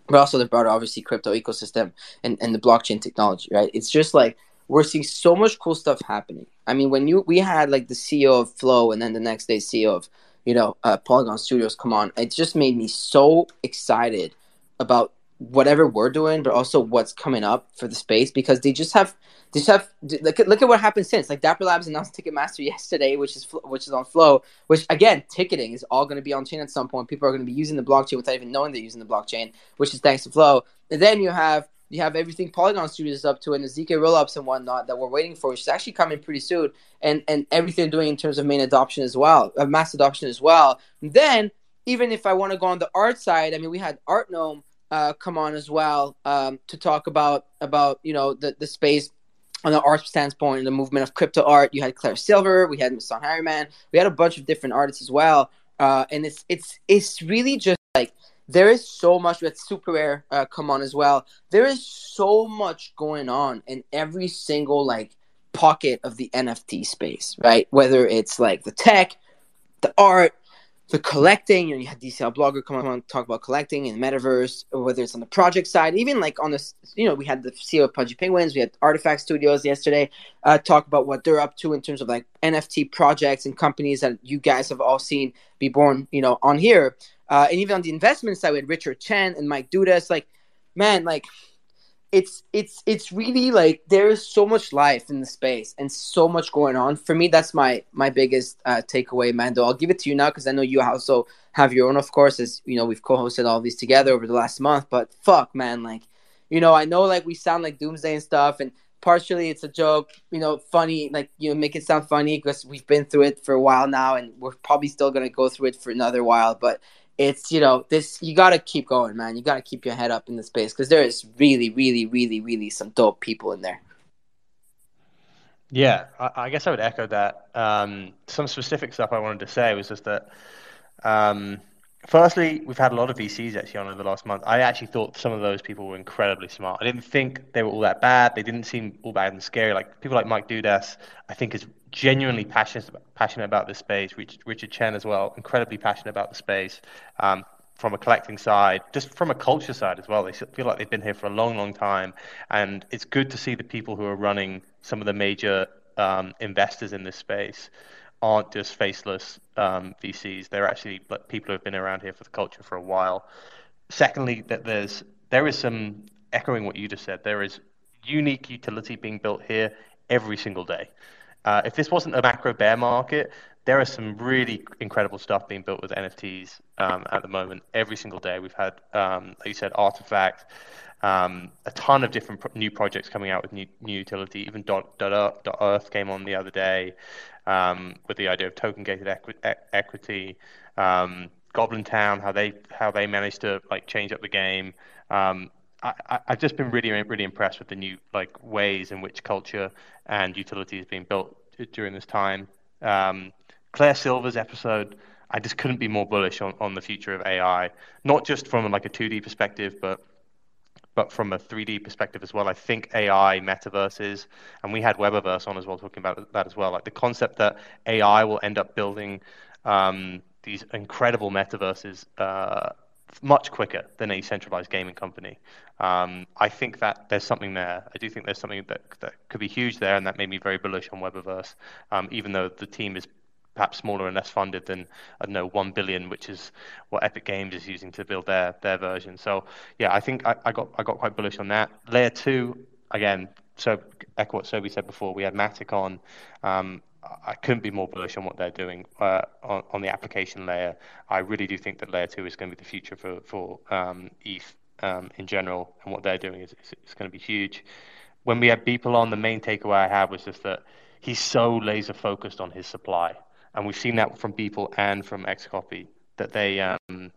but also the broader obviously crypto ecosystem and, and the blockchain technology right? It's just like we're seeing so much cool stuff happening. I mean when you we had like the ceo of flow and then the next day ceo of you know uh, polygon studios come on it just made me so excited about whatever we're doing but also what's coming up for the space because they just have they just have look at look at what happened since like Dapper Labs announced Ticketmaster yesterday, which is which is on Flow, which again ticketing is all going to be on chain at some point. People are going to be using the blockchain without even knowing they're using the blockchain, which is thanks to Flow. And then you have you have everything Polygon Studios is up to and the ZK rollups and whatnot that we're waiting for, which is actually coming pretty soon, and and everything doing in terms of main adoption as well, uh, mass adoption as well. And then even if I want to go on the art side, I mean we had Art Gnome uh, come on as well um, to talk about about you know the the space on the art standpoint, the movement of crypto art. You had Claire Silver, we had Misan Harriman, we had a bunch of different artists as well. Uh, and it's it's it's really just like there is so much. with Super Rare uh, come on as well. There is so much going on in every single like pocket of the NFT space, right? Whether it's like the tech, the art, the collecting, you know, you had DCL blogger come on talk about collecting and metaverse, or whether it's on the project side, even like on the, you know, we had the CEO of Pudgy Penguins, we had Artifact Studios yesterday uh, talk about what they're up to in terms of like NFT projects and companies that you guys have all seen be born, you know, on here. Uh, and even on the investment side, we had Richard Chen and Mike Dudas. Like, man, like it's it's it's really like there is so much life in the space and so much going on. For me, that's my my biggest uh, takeaway, Mando. I'll give it to you now because I know you also have your own, of course. As you know, we've co-hosted all these together over the last month. But fuck, man, like you know, I know like we sound like doomsday and stuff, and partially it's a joke, you know, funny, like you know, make it sound funny because we've been through it for a while now, and we're probably still gonna go through it for another while. But it's you know this you got to keep going man. You got to keep your head up in the space because there is really really really really some dope people in there. Yeah i, I guess i would echo that. Um, some specific stuff i wanted to say was just that um, firstly we've had a lot of vcs actually on in the last month i actually thought some of those people were incredibly smart i didn't think they were all that bad they didn't seem all bad and scary like people like mike dudas i think is genuinely passionate passionate about this space. Richard Chen as well, incredibly passionate about the space. Um, from a collecting side, just from a culture side as well. They feel like they've been here for a long, long time, and it's good to see the people who are running some of the major um, investors in this space aren't just faceless um, VCs. They're actually people who have been around here for the culture for a while. Secondly, that there's there is some echoing what you just said. There is unique utility being built here every single day. Uh, if this wasn't a macro bear market, there is some really incredible stuff being built with NFTs um, at the moment. Every single day, we've had, um, like you said, Artifact, um, a ton of different pro- new projects coming out with new, new utility. Even dot, dot, dot Earth came on the other day um, with the idea of token gated equi- e- equity. Um, Goblin Town, how they how they managed to like change up the game. Um, I, have just been really really impressed with the new like ways in which culture and utility is being built during this time. Um, Claire Silver's episode, I just couldn't be more bullish on, on the future of AI, not just from like a 2D perspective, but but from a 3D perspective as well. I think AI, metaverses, and we had Webverse on as well, talking about that as well. Like the concept that AI will end up building um, these incredible metaverses uh, much quicker than a centralized gaming company. Um, I think that there's something there. I do think there's something that, that could be huge there, and that made me very bullish on Webverse, um, even though the team is perhaps smaller and less funded than I don't know one billion, which is what Epic Games is using to build their their version. So yeah, I think I, I got I got quite bullish on that. Layer two again. So echo what Sobi said before. We had Matic on. Um, I couldn't be more bullish on what they're doing uh, on, on, the application layer. I really do think that layer two is going to be the future for for um, ETH um, in general, and what they're doing is, is, is going to be huge. When we had Beeple on, the main takeaway I had was just that he's so laser focused on his supply and we've seen that from Beeple and from Xcopy that they um,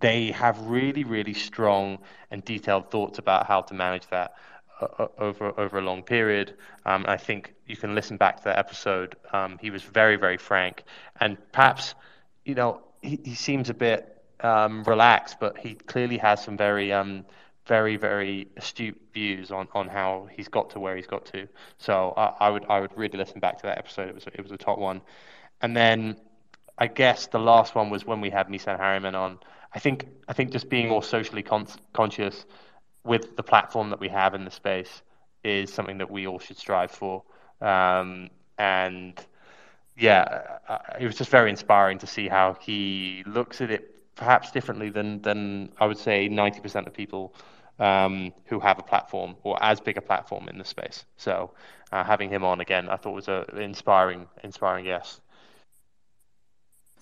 they have really really strong and detailed thoughts about how to manage that uh, uh, over over a long period. Um, I think you can listen back to that episode. Um, he was very very frank, and perhaps you know he, he seems a bit um, relaxed, but he clearly has some very um, very very astute views on, on how he's got to where he's got to. So I, I would I would really listen back to that episode. It was it was a top one, and then I guess the last one was when we had Misan Harriman on. I think I think just being more socially con- conscious with the platform that we have in the space is something that we all should strive for. Um, and yeah, it was just very inspiring to see how he looks at it perhaps differently than than I would say 90% of people um, who have a platform or as big a platform in the space. So uh, having him on again, I thought was a inspiring, inspiring guest.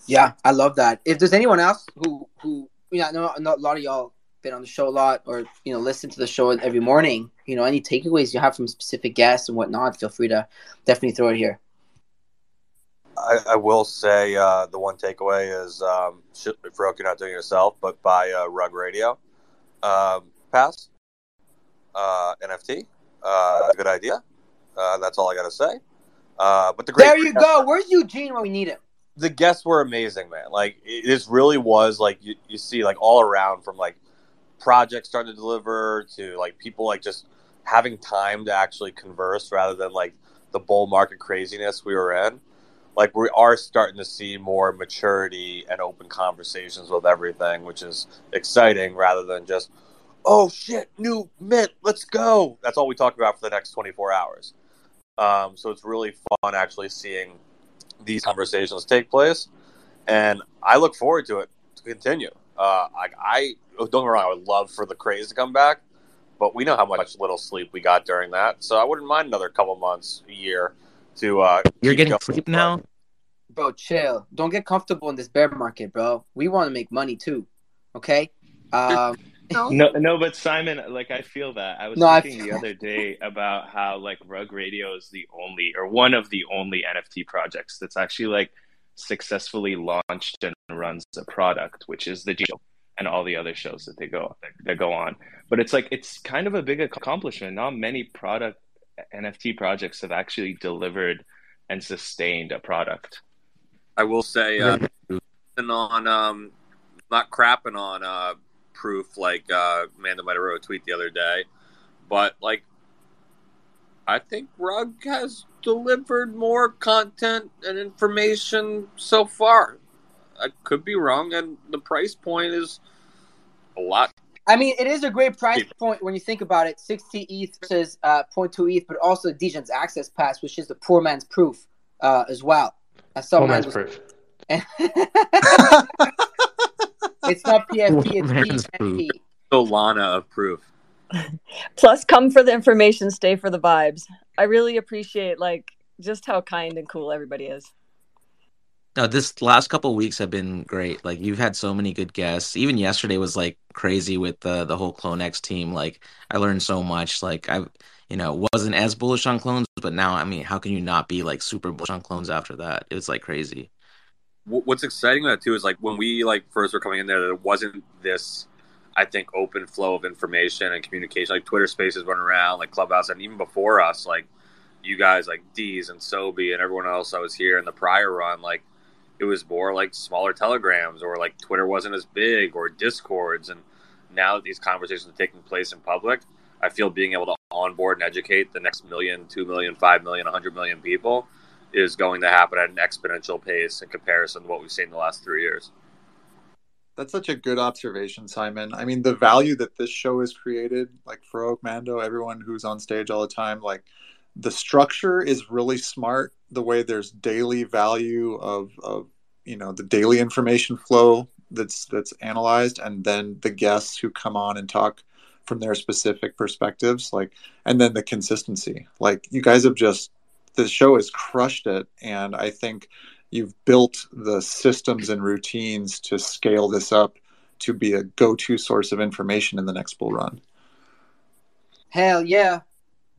Yeah, I love that. If there's anyone else who who you know, I know, I know a lot of y'all been on the show a lot or you know listen to the show every morning. You know, any takeaways you have from specific guests and whatnot, feel free to definitely throw it here. I, I will say uh, the one takeaway is um, if you're not doing it yourself, but by uh, Rug Radio. Um, pass. Uh, NFT. Uh, a good idea. Uh, that's all I got to say. Uh, but the great there you go. Where's Eugene when we need him? The guests were amazing, man. Like it, this really was like you, you see like all around from like projects starting to deliver to like people like just having time to actually converse rather than like the bull market craziness we were in. Like we are starting to see more maturity and open conversations with everything, which is exciting rather than just oh shit, new mint, let's go. That's all we talk about for the next 24 hours. Um, so it's really fun actually seeing these conversations take place, and I look forward to it to continue. Uh, I, I don't get me wrong, I would love for the craze to come back, but we know how much little sleep we got during that, so I wouldn't mind another couple months, a year to. Uh, You're getting sleep now, bro. Chill. Don't get comfortable in this bear market, bro. We want to make money too. Okay. Um, no, no, but Simon, like I feel that. I was no, thinking I the other day about how like Rug Radio is the only or one of the only NFT projects that's actually like successfully launched and runs a product, which is the deal and all the other shows that they go that go on. But it's like it's kind of a big accomplishment. Not many product NFT projects have actually delivered and sustained a product. I will say, uh, on um, not crapping on uh, proof like uh, Amanda might have wrote a tweet the other day. But like, I think Rug has delivered more content and information so far. I could be wrong, and the price point is a lot. I mean, it is a great price point when you think about it. 60 ETH versus uh, 0.2 ETH, but also Dejan's Access Pass, which is the poor man's proof. uh, as well. I Poor man's Mando's- proof. it's not PFP, it's Man's PFP. Solana of proof. Plus, come for the information, stay for the vibes. I really appreciate like just how kind and cool everybody is. No, this last couple of weeks have been great. Like you've had so many good guests. Even yesterday was like crazy with the the whole CloneX team. Like I learned so much. Like I, you know, wasn't as bullish on clones, but now I mean, how can you not be like super bullish on clones after that? It was like crazy. Wh- What's exciting about too is like when we like first were coming in there, there wasn't this, I think, open flow of information and communication. Like Twitter Spaces running around, like Clubhouse, and even before us, like you guys, like D's and Sobi and everyone else I was here in the prior run, like it was more like smaller telegrams or like Twitter wasn't as big or discords. And now that these conversations are taking place in public, I feel being able to onboard and educate the next million, two million, five million, a hundred million people is going to happen at an exponential pace in comparison to what we've seen the last three years. That's such a good observation, Simon. I mean, the value that this show has created, like for Oak Mando, everyone who's on stage all the time, like the structure is really smart. The way there's daily value of, of you know the daily information flow that's that's analyzed, and then the guests who come on and talk from their specific perspectives, like, and then the consistency. Like you guys have just the show has crushed it, and I think you've built the systems and routines to scale this up to be a go-to source of information in the next bull run. Hell yeah,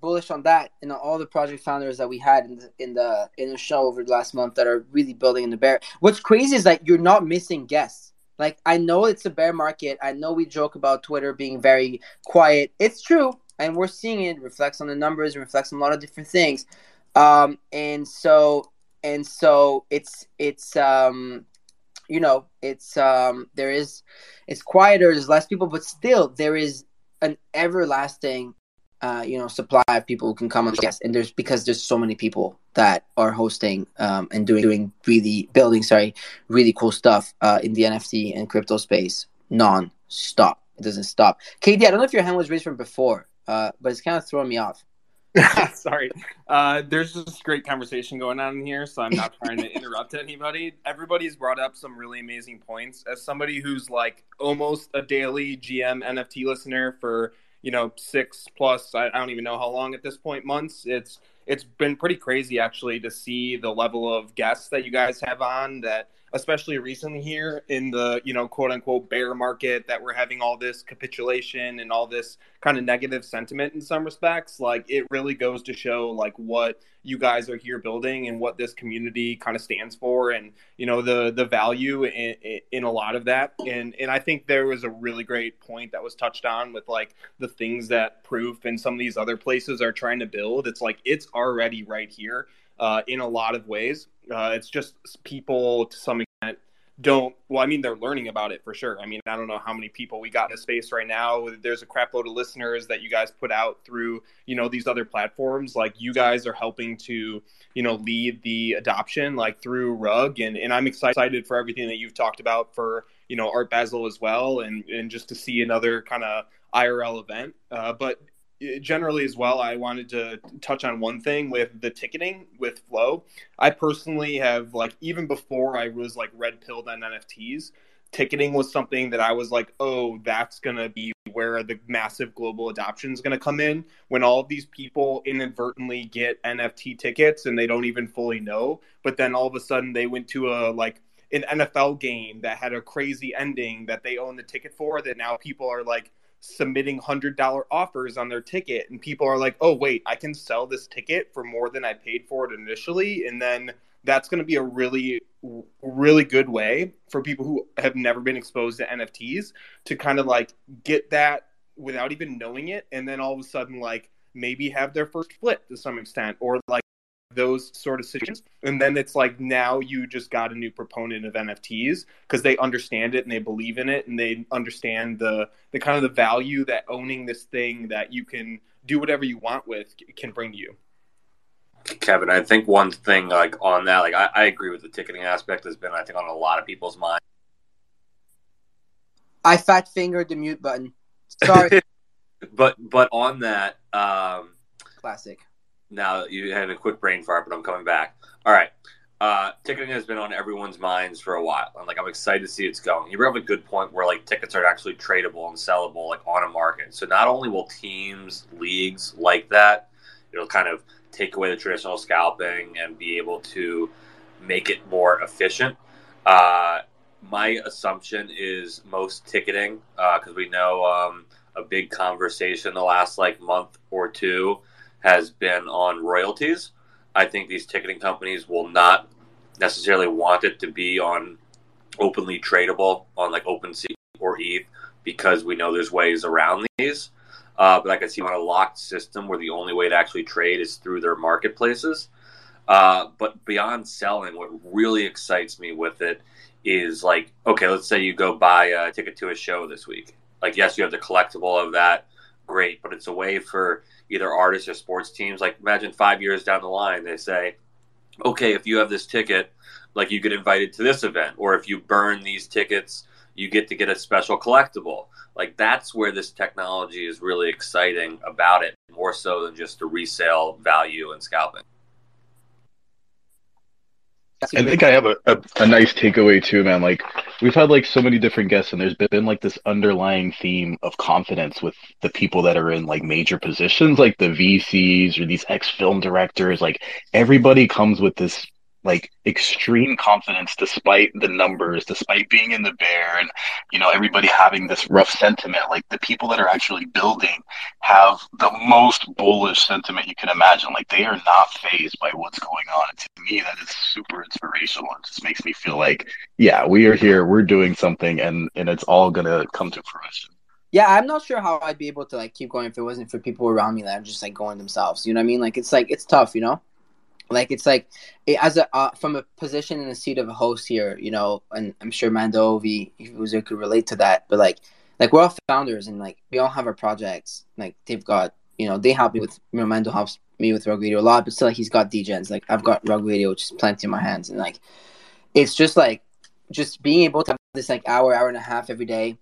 bullish on that. And all the project founders that we had in the in the in the show over the last month that are really building in the bear. What's crazy is that you're not missing guests. Like I know it's a bear market. I know we joke about Twitter being very quiet. It's true, and we're seeing it reflects on the numbers, reflects on a lot of different things. Um, and so and so it's it's um you know it's um there is it's quieter there's less people but still there is an everlasting uh you know supply of people who can come on the guest and there's because there's so many people that are hosting um and doing doing really building sorry really cool stuff uh in the nft and crypto space non-stop. It doesn't stop. Katie i don't know if your hand was raised from before uh but it's kind of throwing me off Sorry. Uh, there's just great conversation going on here, so I'm not trying to interrupt anybody. Everybody's brought up some really amazing points. As somebody who's like almost a daily GM NFT listener for you know six plus, I, I don't even know how long at this point months. It's it's been pretty crazy actually to see the level of guests that you guys have on that especially recently here in the you know quote unquote bear market that we're having all this capitulation and all this kind of negative sentiment in some respects. Like it really goes to show like what you guys are here building and what this community kind of stands for and you know the the value in, in a lot of that. And and i think there was a really great point that was touched on with like the things that proof and some of these other places are trying to build. It's like it's already right here uh, in a lot of ways. Uh, it's just people to some extent don't. Well, I mean, they're learning about it for sure. I mean, I don't know how many people we got in the space right now. There's a crap load of listeners that you guys put out through, you know, these other platforms. Like you guys are helping to, you know, lead the adoption like through Rug, and and I'm excited for everything that you've talked about for you know Art Basel as well, and and just to see another kind of IRL event. Uh, but generally as well i wanted to touch on one thing with the ticketing with flow. I personally have like even before i was like red pilled on nfts ticketing was something that i was like oh that's going to be where the massive global adoption is going to come in. When all of these people inadvertently get nft tickets and they don't even fully know but then all of a sudden they went to a like an nfl game that had a crazy ending that they own the ticket for that now people are like submitting hundred dollar offers on their ticket and people are like oh wait i can sell this ticket for more than i paid for it initially and then that's going to be a really really good way for people who have never been exposed to nfts to kind of like get that without even knowing it and then all of a sudden like maybe have their first flip to some extent or like those sort of situations. And then it's like now you just got a new proponent of NFTs because they understand it and they believe in it and they understand the the kind of the value that owning this thing that you can do whatever you want with can bring to you. Kevin, I think one thing like on that, like I, I agree with the ticketing aspect has been I think on a lot of people's mind. I fat fingered the mute button. Sorry. but but on that, um, classic. Now you had a quick brain fart, but I'm coming back. All right. Uh, ticketing has been on everyone's minds for a while, and like I'm excited to see it's going. You bring up a good point where like tickets are actually tradable and sellable, like on a market. So not only will teams, leagues like that, it'll kind of take away the traditional scalping and be able to make it more efficient. Uh, my assumption is most ticketing, because uh, we know um, a big conversation the last like month or two has been on royalties. I think these ticketing companies will not necessarily want it to be on openly tradable on like OpenSea or ETH because we know there's ways around these. Uh, but I can see on a locked system where the only way to actually trade is through their marketplaces. Uh, but beyond selling, what really excites me with it is like, okay, let's say you go buy a ticket to a show this week. Like, yes, you have the collectible of that, great, but it's a way for either artists or sports teams. Like, imagine five years down the line, they say, okay, if you have this ticket, like you get invited to this event, or if you burn these tickets, you get to get a special collectible. Like that's where this technology is really exciting about it, more so than just the resale value and scalping. I think I have a, a, a, nice takeaway too, man. Like we've had like so many different guests, and there's been like this underlying theme of confidence with the people that are in like major positions, like the VCs or these ex film directors. Like everybody comes with this like extreme confidence despite the numbers, despite being in the bear and, you know, everybody having this rough sentiment. Like the people that are actually building have the most bullish sentiment you can imagine. Like they are not phased by what's going on. And to me, that is super inspirational. It just makes me feel like, yeah, we are here, we're doing something and, and it's all to come to fruition. Yeah, I'm not sure how I'd be able to like keep going if it wasn't for people around me that are just like going themselves. You know what I mean? Like it's like it's tough, you know like it's like it, as a uh, from a position in the seat of a host here, you know, and I'm sure Mando V user could relate to that. But like, like we're all founders and like we all have our projects. Like they've got, you know, they help me with. You know, Mando helps me with Rug Radio a lot, but still, like, he's got DGens. Like I've got Rug Radio, which is plenty in my hands, and like, it's just like, just being able to have this like hour, hour and a half every day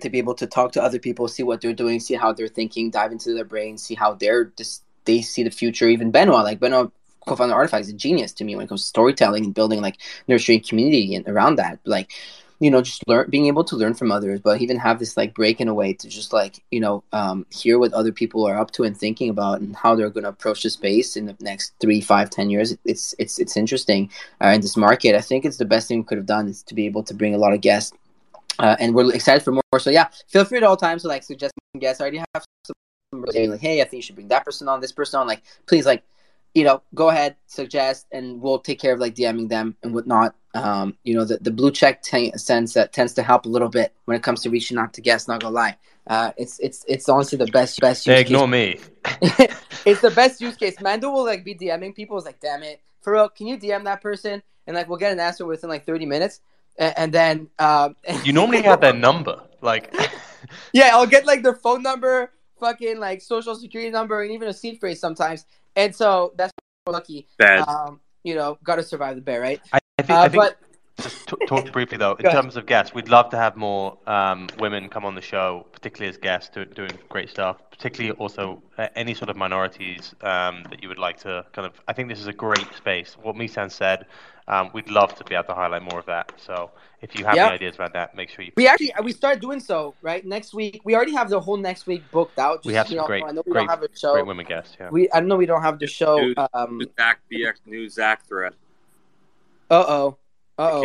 to be able to talk to other people, see what they're doing, see how they're thinking, dive into their brains, see how they're just they see the future. Even Benoit, like Benoit co-founder Artifact is a genius to me when it comes to storytelling and building like nurturing community and around that. Like, you know, just learn being able to learn from others, but even have this like break in a way to just like, you know, um, hear what other people are up to and thinking about and how they're gonna approach the space in the next three, five, ten years. It's it's it's interesting uh, in this market. I think it's the best thing we could have done is to be able to bring a lot of guests. Uh, and we're excited for more. So yeah, feel free at all times to like suggest guests. I already have some like, hey, I think you should bring that person on, this person on. Like, please like you know, go ahead, suggest, and we'll take care of like DMing them and whatnot. Um, you know, the, the blue check t- sense that tends to help a little bit when it comes to reaching out to guests. Not gonna lie, uh, it's it's it's honestly the best best. They ignore case. me. it's the best use case. Mando will like be DMing people. It's like, damn it, for real, can you DM that person? And like, we'll get an answer within like thirty minutes. And, and then um, you normally have their number, like. yeah, I'll get like their phone number, fucking like social security number, and even a seed phrase sometimes. And so that's lucky. Bad. Um, you know, got to survive the bear, right? I, I think. Uh, I think but... just t- talk briefly though. In terms of guests, we'd love to have more um, women come on the show, particularly as guests, do, doing great stuff. Particularly also uh, any sort of minorities um, that you would like to kind of. I think this is a great space. What Misan said, um, we'd love to be able to highlight more of that. So if you have yep. any ideas about that, make sure you. We actually we start doing so right next week. We already have the whole next week booked out. Just, we have some you know, great, I know we great, don't have a show. great women guests. Yeah. We I know we don't have the show. New, um, Zach XBT new Zach thread. Uh oh, oh.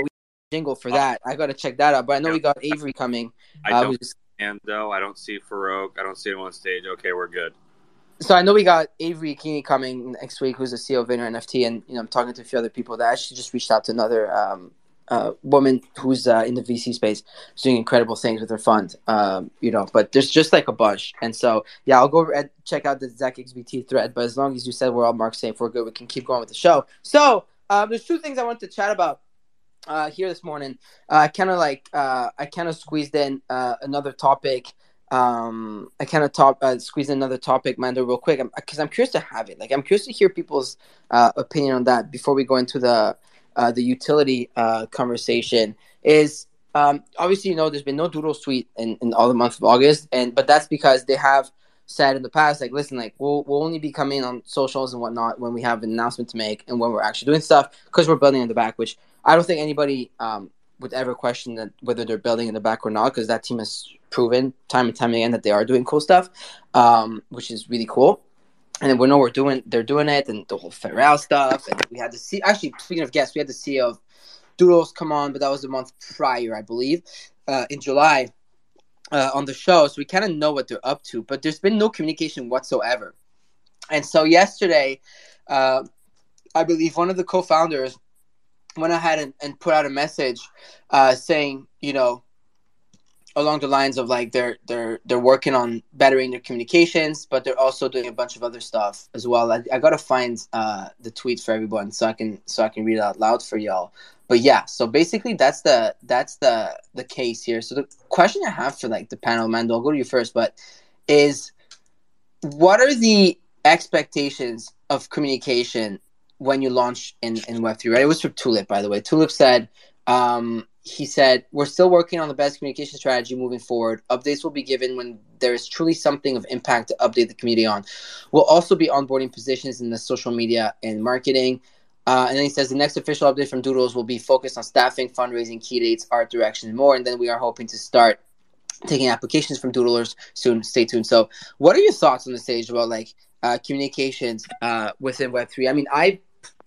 Jingle for that. I got to check that out. But I know we got Avery coming. I uh, don't just... and though I don't see Farokh. I don't see him on stage. Okay, we're good. So I know we got Avery Akkineni coming next week, who's the CEO of Vayner NFT, and you know I'm talking to a few other people that actually just reached out to another um, uh, woman who's uh, in the VC space, doing incredible things with her fund. Um, you know, but there's just like a bunch, and so yeah, I'll go and check out the Zach XBT thread. But as long as you said we're all marked safe, we're good. We can keep going with the show. So um, there's two things I wanted to chat about uh, here this morning. Uh, I kind of like uh, I kind of squeezed in uh, another topic. Um, I kind of top uh, squeeze another topic, Mando, real quick, because I'm, I'm, curious to have it. Like I'm curious to hear people's opinion on that before we go into the the utility conversation. Is um, obviously you know there's been no Doodles tweet in, in all the month of August, and but that's because they have said in the past, like, listen, like we'll we'll only be coming on socials and whatnot when we have an announcement to make and when we're actually doing stuff because we're building in the back, which I don't think anybody um, would ever question that whether they're building in the back or not because that team has proven time and time again that they are doing cool stuff, um, which is really cool. And we know we're doing they're doing it and the whole Pharrell stuff and we had to see actually speaking of guests, we had the CEO of Doodles come on, but that was a month prior, I believe, uh, in July uh, on the show, so we kind of know what they're up to. But there's been no communication whatsoever. And so yesterday, uh, I believe one of the co-founders went ahead and, and put out a message uh, saying, you know, along the lines of like they're they're they're working on bettering their communications, but they're also doing a bunch of other stuff as well. I, I gotta find uh, the tweet for everyone so I can so I can read it out loud for y'all but yeah, so basically that's the that's the the case here. So the question I have for like the panel, Mando, I'll go to you first, but is what are the expectations of communication when you launch in in Web three? Right, it was from Tulip, by the way. Tulip said. Um, he said, We're still working on the best communication strategy moving forward. Updates will be given when there is truly something of impact to update the community on. We'll also be onboarding positions in the social media and marketing. Uh, and then he says the next official update from Doodles will be focused on staffing, fundraising, key dates, art direction, and more. And then we are hoping to start taking applications from Doodlers soon. Stay tuned. So, what are your thoughts on the stage about like uh, communications uh, within Web three? I mean, I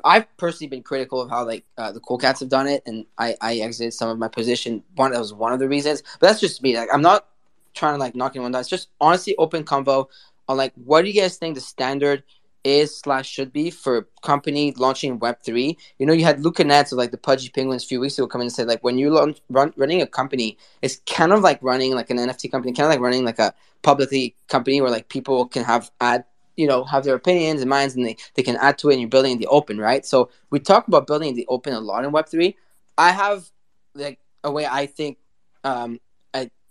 I've personally been critical of how like uh, the Cool Cats have done it, and I I exited some of my position. One that was one of the reasons, but that's just me. Like, I'm not trying to like knock anyone down. It's just honestly open convo on like what do you guys think the standard is slash should be for company launching Web three. You know, you had Luca Netz of like the Pudgy Penguins a few weeks ago come in and say like when you launch run, running a company, it's kind of like running like an NFT company, kind of like running like a publicly company where like people can have add you know have their opinions and minds and they, they can add to it and you're building in the open right so we talk about building in the open a lot in web3 i have like a way i think um,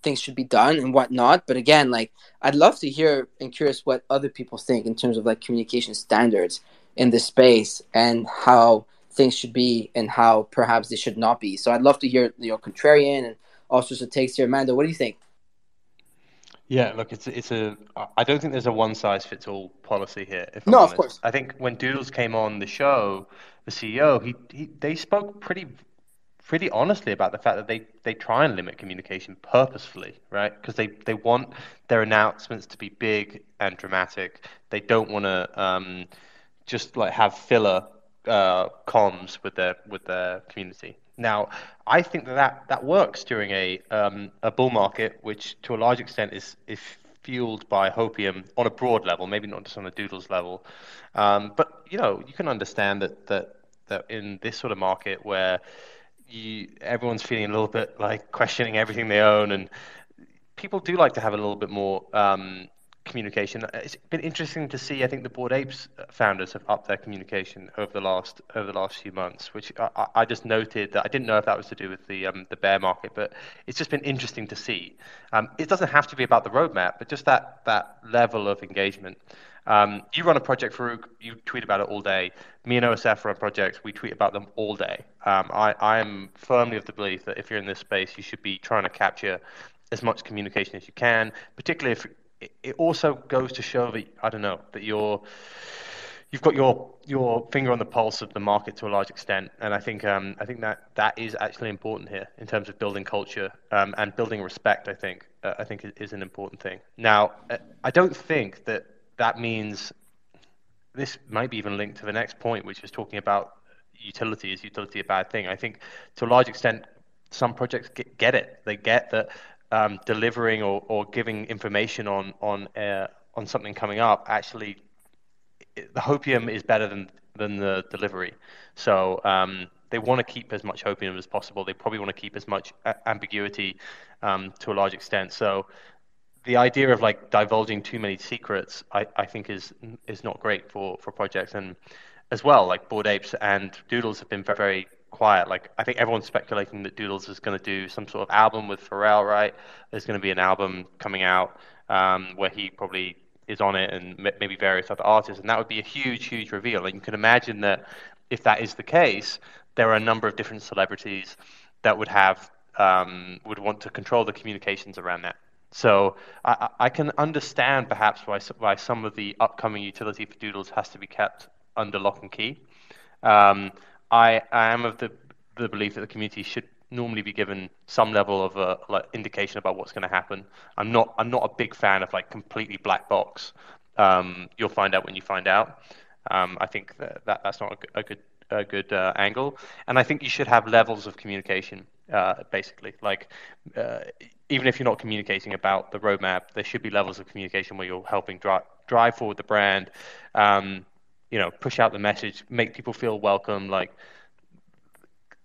things should be done and whatnot. But again, like I'd love to hear and curious what other people think in terms of like communication standards in this space and how things should be and how perhaps they should not be. So I'd love to hear your contrarian and all sorts of takes here. Amanda, what do you think? Yeah, look, it's it's a. I don't think there's a one size fits all policy here. No, honest. of course. I think when Doodles came on the show, the CEO, he, he they spoke pretty pretty honestly about the fact that they, they try and limit communication purposefully, right? Because they, they want their announcements to be big and dramatic. They don't want to um, just like have filler uh, comms with their with their community. Now, I think that that, that works during a um, a bull market, which to a large extent is is fueled by hopium on a broad level, maybe not just on a doodles level. Um, but you know, you can understand that that that in this sort of market where you everyone's feeling a little bit like questioning everything they own, and people do like to have a little bit more um, communication. It's been interesting to see. I think the Bored Apes founders have upped their communication over the last over the last few months, which I, I just noted that I didn't know if that was to do with the um, the bear market, but it's just been interesting to see. Um, it doesn't have to be about the roadmap, but just that that level of engagement. Um, you run a project, Farokh. You tweet about it all day. Me and OSF run projects. We tweet about them all day. Um, I, I am firmly of the belief that if you're in this space, you should be trying to capture as much communication as you can. Particularly if it also goes to show that I don't know that you're you've got your your finger on the pulse of the market to a large extent, and I think um, I think that that is actually important here in terms of building culture um, and building respect. I think uh, I think is an important thing. Now, uh, I don't think that that means this might be even linked to the next point, which is talking about utility. Is utility a bad thing? I think to a large extent, some projects get, get it. They get that um, delivering or, or giving information on on uh, on something coming up actually the hopium is better than than the delivery. So um, they want to keep as much hopium as possible. They probably want to keep as much ambiguity um, to a large extent. So the idea of like divulging too many secrets, I, I think is is not great for, for projects. And as well, like Bored Apes and Doodles have been very, very quiet. Like I think everyone's speculating that Doodles is going to do some sort of album with Pharrell, right? There's going to be an album coming out um, where he probably is on it, and maybe various other artists, and that would be a huge, huge reveal. And you can imagine that if that is the case, there are a number of different celebrities that would have um, would want to control the communications around that. So I, I can understand perhaps why why some of the upcoming utility for Doodles has to be kept under lock and key. Um, I, I am of the the belief that the community should normally be given some level of a like, indication about what's going to happen. I'm not I'm not a big fan of like completely black box. Um, you'll find out when you find out. Um, I think that, that that's not a, a good a good uh, angle, and I think you should have levels of communication. Uh, basically, like uh, even if you're not communicating about the roadmap, there should be levels of communication where you're helping drive drive forward the brand. Um, you know, push out the message, make people feel welcome. Like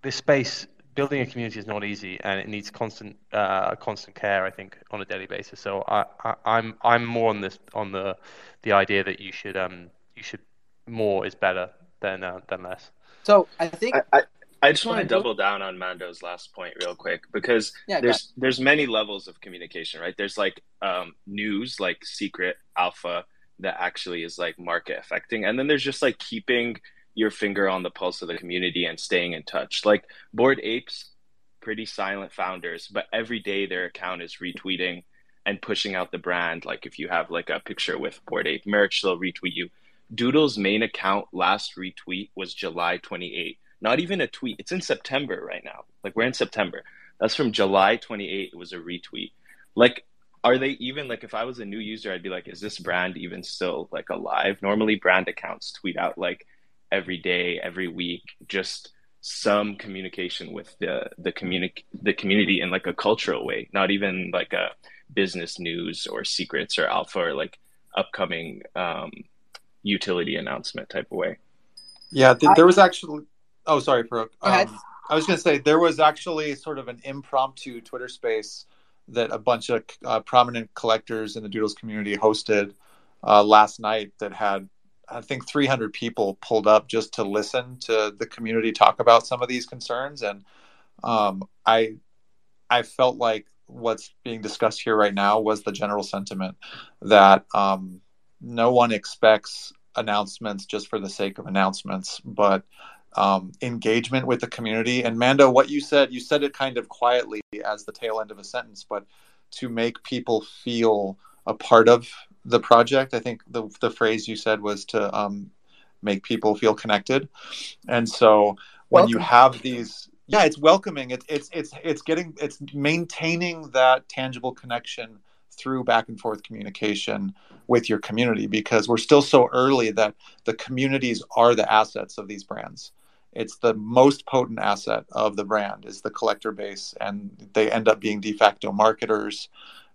this space, building a community is not easy, and it needs constant, uh, constant care. I think on a daily basis. So I, I, I'm, I'm more on this, on the, the idea that you should, um, you should more is better than, uh, than less. So I think I, I, I just want to double down on Mando's last point real quick because Yeah, there's there's many levels of communication, right? There's like um, news, like secret alpha that actually is like market affecting, and then there's just like keeping your finger on the pulse of the community and staying in touch. Like Bored Apes, pretty silent founders, but every day their account is retweeting and pushing out the brand. Like if you have like a picture with Bored Ape merch, they'll retweet you. Doodle's main account last retweet was July 28. Not even a tweet. It's in September right now. Like we're in September. That's from July 28. It was a retweet. Like, are they even like if I was a new user, I'd be like, is this brand even still like alive? Normally brand accounts tweet out like every day, every week, just some communication with the the communi- the community in like a cultural way, not even like a business news or secrets or alpha or like upcoming um, utility announcement type of way. Yeah, th- there was actually. Oh, sorry, Farokh. ahead. Um, I was going to say there was actually sort of an impromptu Twitter space that a bunch of uh, prominent collectors in the Doodles community hosted uh, last night that had, I think, 300 people pulled up just to listen to the community talk about some of these concerns. And um, I, I felt like what's being discussed here right now was the general sentiment that um, no one expects announcements just for the sake of announcements, but um, engagement with the community. And Mando, what you said, you said it kind of quietly as the tail end of a sentence, but to make people feel a part of the project, I think the, the phrase you said was to um, make people feel connected. And so when you have these, yeah, it's welcoming. It's it's it's it's getting it's maintaining that tangible connection through back and forth communication with your community because we're still so early that the communities are the assets of these brands it's the most potent asset of the brand is the collector base and they end up being de facto marketers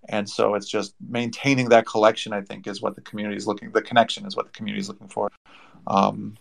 and so it's just maintaining that collection i think is what the community is looking the connection is what the community is looking for um,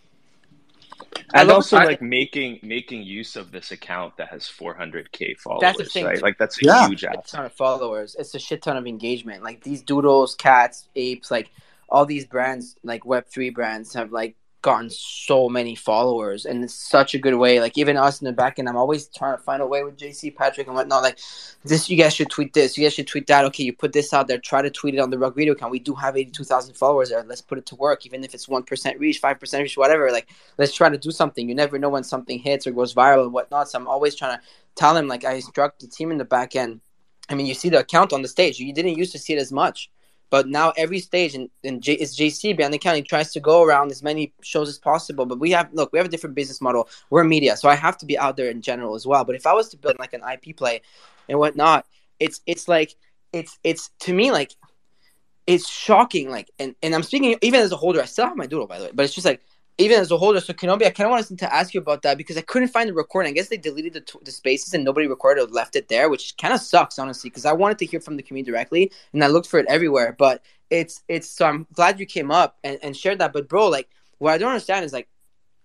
and also I- like making making use of this account that has 400k followers That's the thing. right like that's a Yeah. huge a app ton of followers. It's a shit ton of engagement. Like these doodles, cats, apes, like all these brands, like Web three brands, have like gotten so many followers, and it's such a good way. Like even us in the back end, I'm always trying to find a way with JC Patrick and whatnot. Like this, you guys should tweet this. You guys should tweet that. Okay, you put this out there. Try to tweet it on the Rug Radio account. We do have eighty two thousand followers there. Let's put it to work, even if it's one percent reach, five percent reach, whatever. Like let's try to do something. You never know when something hits or goes viral and whatnot. So I'm always trying to tell him like I instruct the team in the back end. I mean, you see the account on the stage. You didn't used to see it as much, but now every stage and, and J, is JC account. He tries to go around as many shows as possible. But we have look, we have a different business model. We're media, so I have to be out there in general as well. But if I was to build like an IP play and whatnot, it's it's like it's it's to me like it's shocking. Like and and I'm speaking even as a holder. I still have my doodle by the way, but it's just like even as a holder. So Kenobi, I kind of wanted to ask you about that because I couldn't find the recording. I guess they deleted the, t- the spaces and nobody recorded or left it there, which kind of sucks honestly because I wanted to hear from the community directly and I looked for it everywhere. But it's it's so I'm glad you came up and, and shared that. But bro, like what I don't understand is like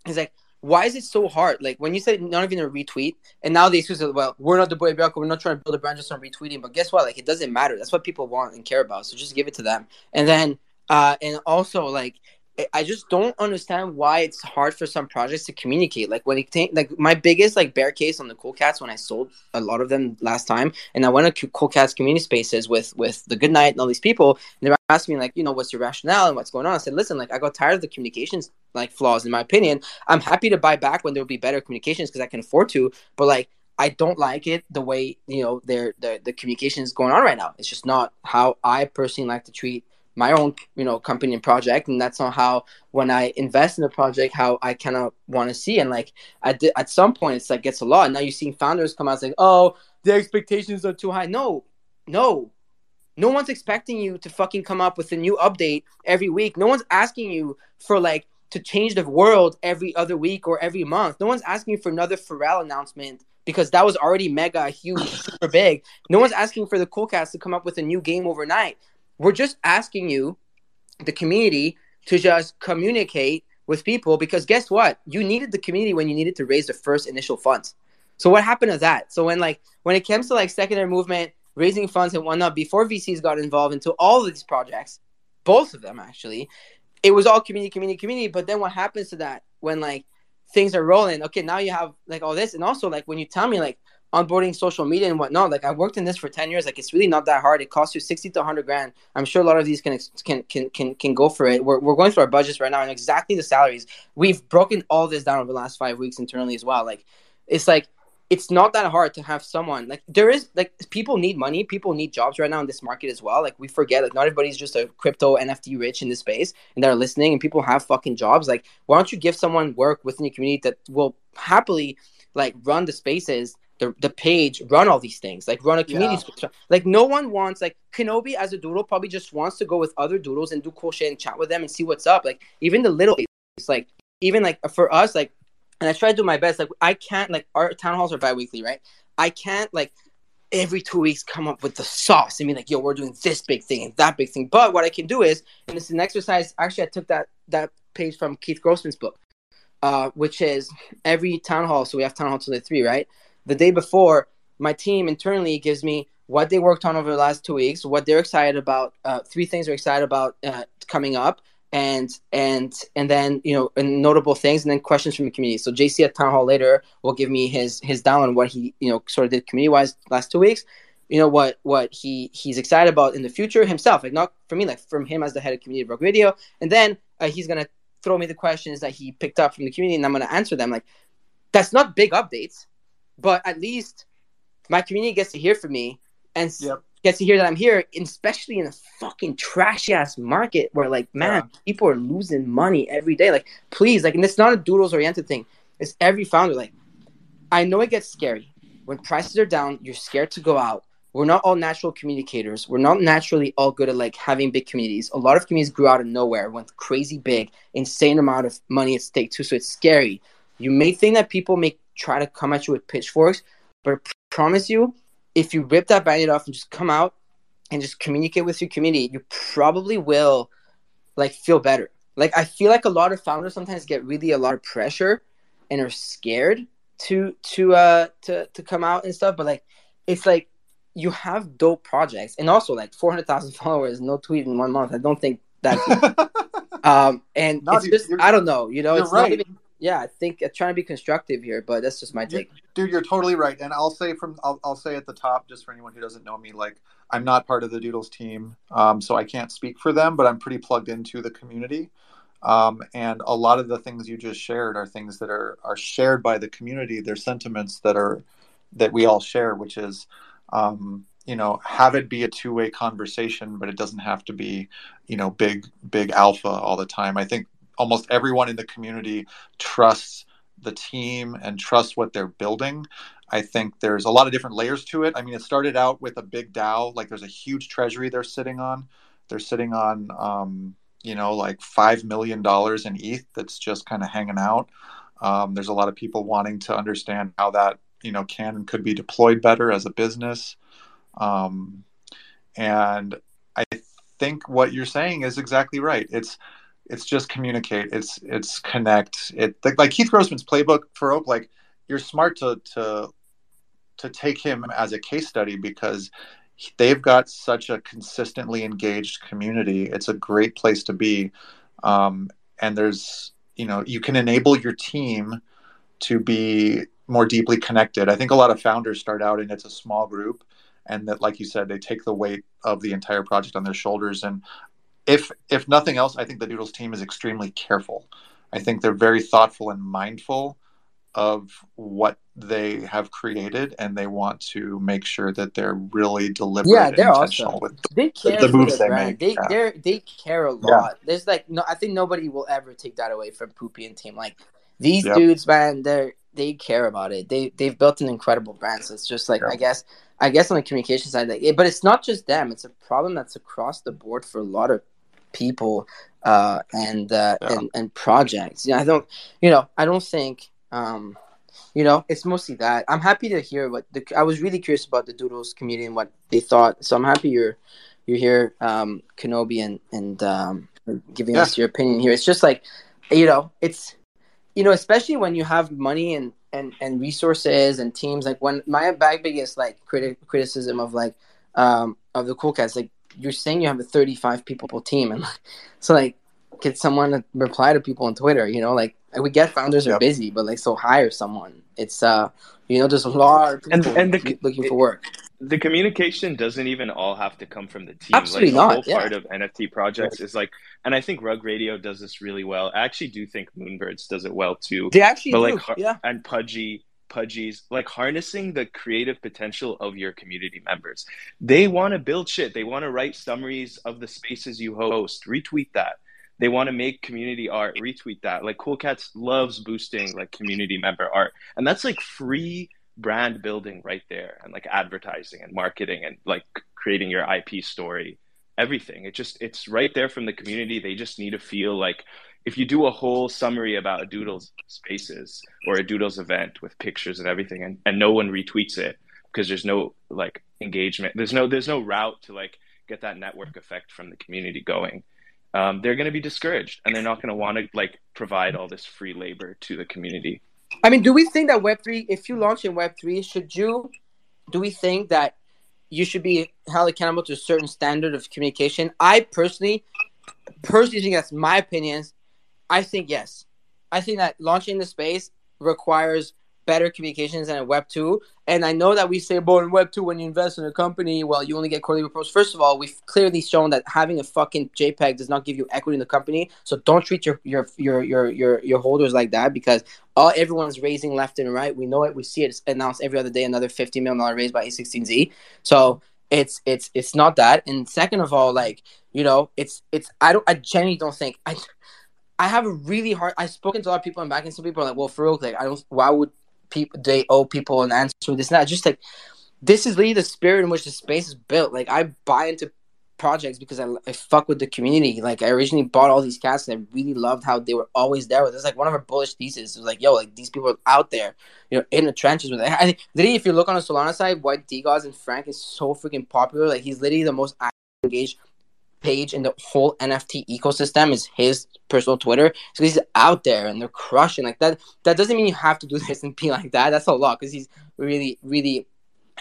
is like why is it so hard? Like when you said not even a retweet, and now the excuse is well, we're not the boy Bianco, we're not trying to build a brand just on retweeting. But guess what? Like it doesn't matter. That's what people want and care about. So just give it to them. And then uh and also like I- just don't understand why it's hard for some projects to communicate. Like when it came, like my biggest like bear case on the Cool Cats when I sold a lot of them last time, and I went to Cool Cats community spaces with with the Good Night and all these people, and they asking me like, you know, what's your rationale and what's going on. I said, listen, like I got tired of the communications like flaws in my opinion. I'm happy to buy back when there will be better communications because I can afford to, but like I don't like it the way you know their the the communication is going on right now. It's just not how I personally like to treat my own you know company and project and that's not how when i invest in a project how i kind of want to see and like at, the, at some point it's like gets a lot. And now you're seeing founders come out saying oh the expectations are too high. No no. No one's expecting you to fucking come up with a new update every week. No one's asking you for like to change the world every other week or every month. No one's asking you for another pharrell announcement because that was already mega huge super big. No one's asking for the cool cats to come up with a new game overnight we're just asking you, the community, to just communicate with people because guess what? You needed the community when you needed to raise the first initial funds. So what happened to that? So when like when it comes to like secondary movement, raising funds and whatnot, before VCs got involved into all of these projects, both of them actually, it was all community, community, community. But then what happens to that when like things are rolling? Okay, now you have like all this, and also like when you tell me like, onboarding social media and whatnot. Like I've worked in this for ten years. Like it's really not that hard. It costs you sixty to hundred grand. I'm sure a lot of these can can can can can go for it. We're we're going through our budgets right now and exactly the salaries. We've broken all this down over the last five weeks internally as well. Like it's like it's not that hard to have someone like there is like people need money people need jobs right now in this market as well like we forget like not everybody's just a crypto nft rich in this space and they're listening and people have fucking jobs like why don't you give someone work within your community that will happily like run the spaces the, the page run all these things like run a community yeah. like no one wants like kenobi as a doodle probably just wants to go with other doodles and do cool shit and chat with them and see what's up. Like even the little it's like even like for us like and i try to do my best like i can't like our town halls are bi-weekly right? I can't like every two weeks come up with the sauce and be like yo we're doing this big thing and that big thing. But what i can do is and it's an exercise actually i took that that page from keith grossman's book uh, which is every town hall so we have town hall the three right the day before, my team internally gives me what they worked on over the last two weeks, what they're excited about, uh, three things they're excited about uh, coming up, and and and then you know notable things, and then questions from the community. So JC at town hall later will give me his his down on what he you know sort of did community wise last two weeks. You know what what he he's excited about in the future himself, like not for me, like from him as the head of community of Rug Radio, and then uh, he's gonna throw me the questions that he picked up from the community, and I'm gonna answer them. Like that's not big updates but at least my community gets to hear from me and yep. gets to hear that I'm here, especially in a fucking trashy ass market where like, man, yeah. people are losing money every day. Like, please, like, and it's not a doodles oriented thing. It's every founder. Like, I know it gets scary when prices are down. You're scared to go out. We're not all natural communicators. We're not naturally all good at like having big communities. A lot of communities grew out of nowhere, went crazy big, insane amount of money at stake too. So it's scary. You may think that people make try to come at you with pitchforks. But I promise you, if you rip that band off and just come out and just communicate with your community, you probably will like feel better. Like I feel like a lot of founders sometimes get really a lot of pressure and are scared to to uh to to come out and stuff. But like it's like you have dope projects and also like four hundred thousand followers, no tweet in one month. I don't think that. um, and it's just I don't know. You know, it's right. not even yeah, I think I'm trying to be constructive here, but that's just my take. Dude, you're totally right. And I'll say from I'll, I'll say at the top, just for anyone who doesn't know me, like I'm not part of the Doodles team, um, so I can't speak for them, but I'm pretty plugged into the community. Um, and a lot of the things you just shared are things that are are shared by the community. They're sentiments that are that we all share, which is um, you know have it be a two-way conversation but it doesn't have to be you know big big alpha all the time i think almost everyone in the community trusts the team and trusts what they're building. I think there's a lot of different layers to it. I mean, it started out with a big DAO, like there's a huge treasury they're sitting on. They're sitting on, um, you know, like $5 million in ETH that's just kind of hanging out. Um, there's a lot of people wanting to understand how that, you know, can and could be deployed better as a business. Um, and I think what you're saying is exactly right. It's, it's just communicate it's it's connect it like keith grossman's playbook for oak like you're smart to to to take him as a case study because they've got such a consistently engaged community. It's a great place to be. Um, and there's you know you can enable your team to be more deeply connected. I think a lot of founders start out and it's a small group and that like you said they take the weight of the entire project on their shoulders. And if if nothing else, I think the Doodles team is extremely careful. I think they're very thoughtful and mindful of what they have created, and they want to make sure that they're really deliberate Yeah, they're awesome. with They care the moves they make. They Yeah. they care a Yeah. lot. There's like no, I think nobody will ever take that away from Poopie and team. Like these Yep. dudes, man, they they care about it. They they've built an incredible brand. So it's just like I guess I guess on the communication side, like, but it's not just them. It's a problem that's across the board for a lot of people uh, and uh, and and projects. Yeah, I don't. You know, I don't think. Um, you know, it's mostly that. I'm happy to hear what the. I was really curious about the Doodles community and what they thought. So I'm happy you're you're here, um, Kenobi, and and um, giving Yeah. us your opinion here. It's just like, you know, it's you know, especially when you have money and and and resources and teams. Like when my biggest like criti- criticism of like um of the cool cats, like you're saying you have a 35 people team, and like, so like get someone to reply to people on Twitter. You know, like we get founders are busy, but like so hire someone. It's uh, you know, there's a lot of and people and the looking for work. The communication doesn't even all have to come from the team. Absolutely like, not, The whole yeah. part of NFT projects is like, and I think Rug Radio does this really well. I actually do think Moonbirds does it well too. They actually but do, like, yeah. And Pudgy, Pudgies, like harnessing the creative potential of your community members. They want to build shit. They want to write summaries of the spaces you host. Retweet that. They want to make community art. Retweet that. Like Cool Cats loves boosting like community member art, and that's like free brand building right there, and like advertising and marketing and like creating your IP story. Everything. It just it's right there from the community. They just need to feel like if you do a whole summary about a Doodles spaces or a Doodles event with pictures and everything, and, and no one retweets it because there's no like engagement. There's no there's no route to like get that network effect from the community going. Um, they're going to be discouraged, and they're not going to want to like provide all this free labor to the community. I mean, do we think that Web three, if you launch in Web three, should you? Do we think that you should be held accountable to a certain standard of communication? I personally, personally think that's my opinions. I think yes. I think that launching the space requires better communications than in Web two. And I know that we say, "But in Web two, when you invest in a company, well, you only get quarterly reports." First of all, we've clearly shown that having a fucking JPEG does not give you equity in the company. So don't treat your your your your your, your holders like that because all everyone's raising left and right. We know it. We see it. It's announced every other day. Another fifty million dollar raise by A16Z. So it's it's it's not that. And second of all, like you know, it's it's I don't I genuinely don't think I. I have a really hard. I've spoken to a lot of people and back, and some people are like, "Well, for real, like, I don't. Why would people they owe people an answer this that?" Just like this is really the spirit in which the space is built. Like, I buy into projects because I, I fuck with the community. Like, I originally bought all these cats, and I really loved how they were always there with us. Like, one of our bullish theses was like, "Yo, like these people are out there, you know, in the trenches with it." I think literally, if you look on the Solana side, White DeGods and Frank is so freaking popular. Like, he's literally the most engaged page in the whole NFT ecosystem is his personal Twitter. So he's out there and they're crushing like that. That doesn't mean you have to do this and be like that. That's a lot because he's really, really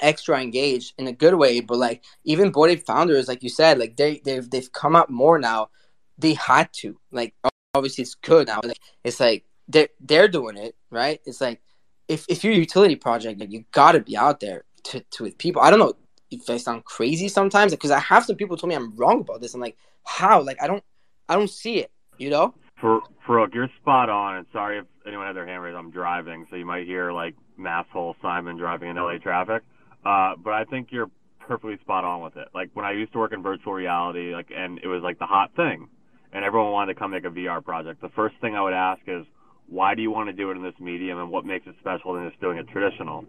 extra engaged in a good way. But like even Ape founders, like you said, like they they've they've come up more now. They had to like obviously it's good now. Like it's like they're they're doing it right. It's like if if you're a utility project, like you gotta be out there to to with people. I don't know if I sound crazy sometimes because I have some people tell me I'm wrong about this. I'm like, how? Like I don't I don't see it. You know? For Farokh, you're spot on. And sorry if anyone had their hand raised. I'm driving, so you might hear like masshole Simon driving in LA traffic. Uh, but I think you're perfectly spot on with it. Like when I used to work in virtual reality, like and it was like the hot thing, and everyone wanted to come make a VR project. The first thing I would ask is, why do you want to do it in this medium, and what makes it special than just doing it traditional?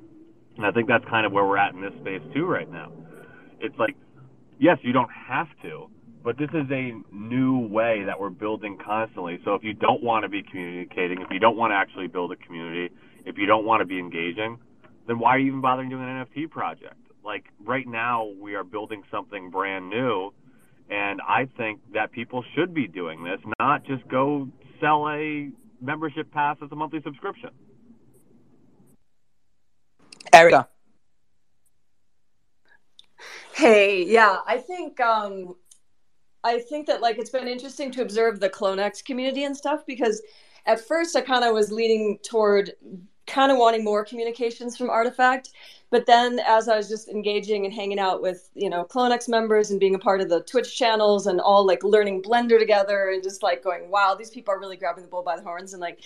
And I think that's kind of where we're at in this space too right now. It's like, yes, you don't have to, but this is a new way that we're building constantly. So if you don't want to be communicating, if you don't want to actually build a community, if you don't want to be engaging, then why are you even bothering doing an NFT project? Like right now, we are building something brand new, and I think that people should be doing this, not just go sell a membership pass as a monthly subscription. Erica. Hey, yeah, I think um I think that like it's been interesting to observe the CloneX community and stuff because at first I kind of was leaning toward kind of wanting more communications from RTFKT, but then as I was just engaging and hanging out with, you know, CloneX members and being a part of the Twitch channels and all like learning Blender together and just like going, wow, these people are really grabbing the bull by the horns and like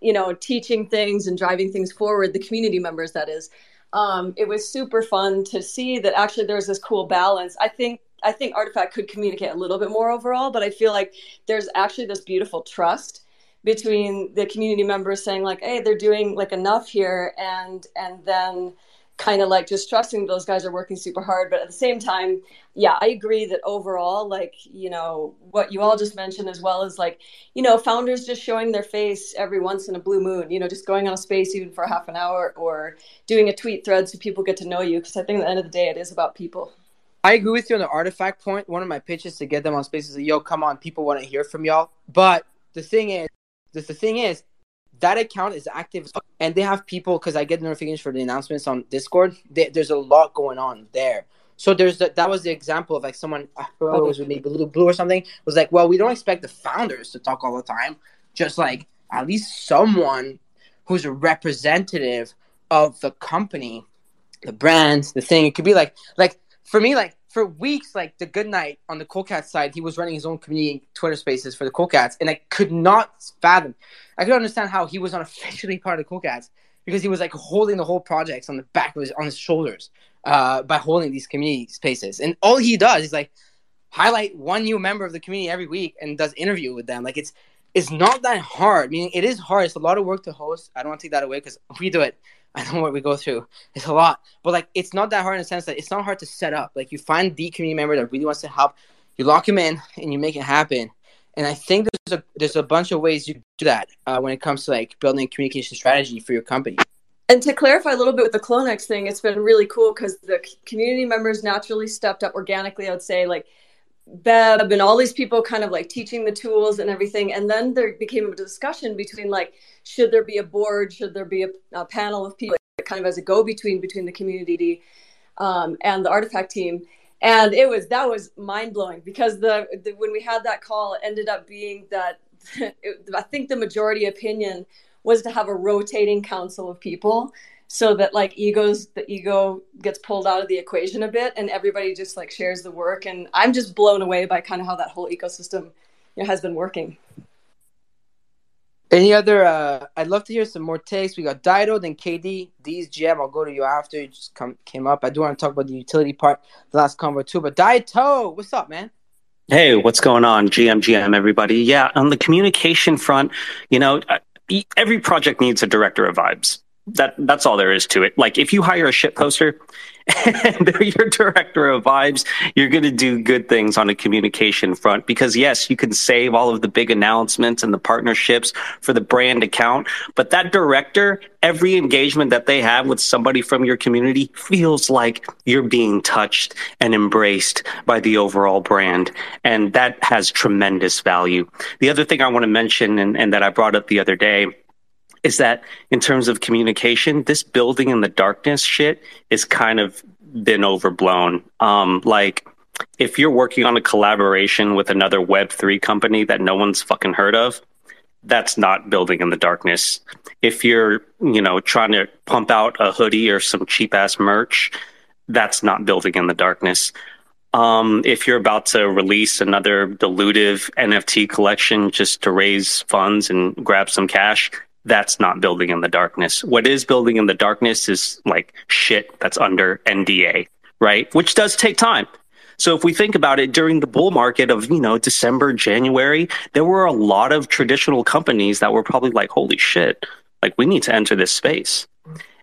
you know, teaching things and driving things forward, the community members, that is. Um, it was super fun to see that actually there's this cool balance. I think I think RTFKT could communicate a little bit more overall, but I feel like there's actually this beautiful trust between the community members saying like, "Hey, they're doing like enough here," and and then kind of like just trusting those guys are working super hard. But at the same time, yeah, I agree that overall, like you know what you all just mentioned, as well as like you know founders just showing their face every once in a blue moon. You know, just going on a space even for half an hour or doing a tweet thread so people get to know you. Because I think at the end of the day, it is about people. I agree with you on the RTFKT point. One of my pitches to get them on spaces is, yo, come on, people want to hear from y'all. But the thing is, the thing is, that account is active and they have people because I get notifications for the announcements on Discord. They, there's a lot going on there. So there's the, that was the example of like someone I forgot it was with me blue blue or something was like, well, we don't expect the founders to talk all the time. Just like at least someone who's a representative of the company, the brand, the thing. It could be like like for me, like for weeks, like the good night on the Cool Cats side, he was running his own community Twitter spaces for the Cool Cats, and I could not fathom. I could understand how he was unofficially part of the Cool Cats because he was like holding the whole projects on the back of his on his shoulders uh, by holding these community spaces, and all he does is like highlight one new member of the community every week and does interview with them. Like it's it's not that hard. I Meaning it is hard. It's a lot of work to host. I don't want to take that away because we do it I don't know what we go through. It's a lot, but like it's not that hard in the sense that it's not hard to set up. Like you find the community member that really wants to help, you lock him in, and you make it happen. And I think there's a there's a bunch of ways you do that uh, when it comes to like building communication strategy for your company. And to clarify a little bit with the CloneX thing, it's been really cool because the community members naturally stepped up organically. I would say like Beb and all these people kind of like teaching the tools and everything. And then there became a discussion between like, should there be a board? Should there be a, a panel of people kind of as a go between between the community um, and the RTFKT team? And it was that was mind blowing because the, the, when we had that call, it ended up being that it, I think the majority opinion was to have a rotating council of people so that like egos the ego gets pulled out of the equation a bit and everybody just like shares the work. And i'm just blown away by kind of how that whole ecosystem you know, has been working. Any other uh i'd love to hear some more takes. We got dido then kd d's gm i'll go to you after. You just come came up. I do want to talk about the utility part the last convo too but dido what's up man? Hey, what's going on? GM, GM, everybody. Yeah, on the communication front, you know, uh, every project needs a director of vibes that that's all there is to it. Like if you hire a shit poster and they're your director of vibes, you're going to do good things on a communication front because yes, you can save all of the big announcements and the partnerships for the brand account, but that director, every engagement that they have with somebody from your community feels like you're being touched and embraced by the overall brand. And that has tremendous value. The other thing I want to mention and, and that I brought up the other day is that in terms of communication, this building in the darkness shit is kind of been overblown. Um, like, if you're working on a collaboration with another Web3 company that no one's fucking heard of, that's not building in the darkness. If you're, you know, trying to pump out a hoodie or some cheap ass merch, that's not building in the darkness. Um, if you're about to release another dilutive NFT collection just to raise funds and grab some cash, that's not building in the darkness. What is building in the darkness is like shit that's under NDA, right? Which does take time. So if we think about it during the bull market of, you know, December, January, there were a lot of traditional companies that were probably like, holy shit, like we need to enter this space.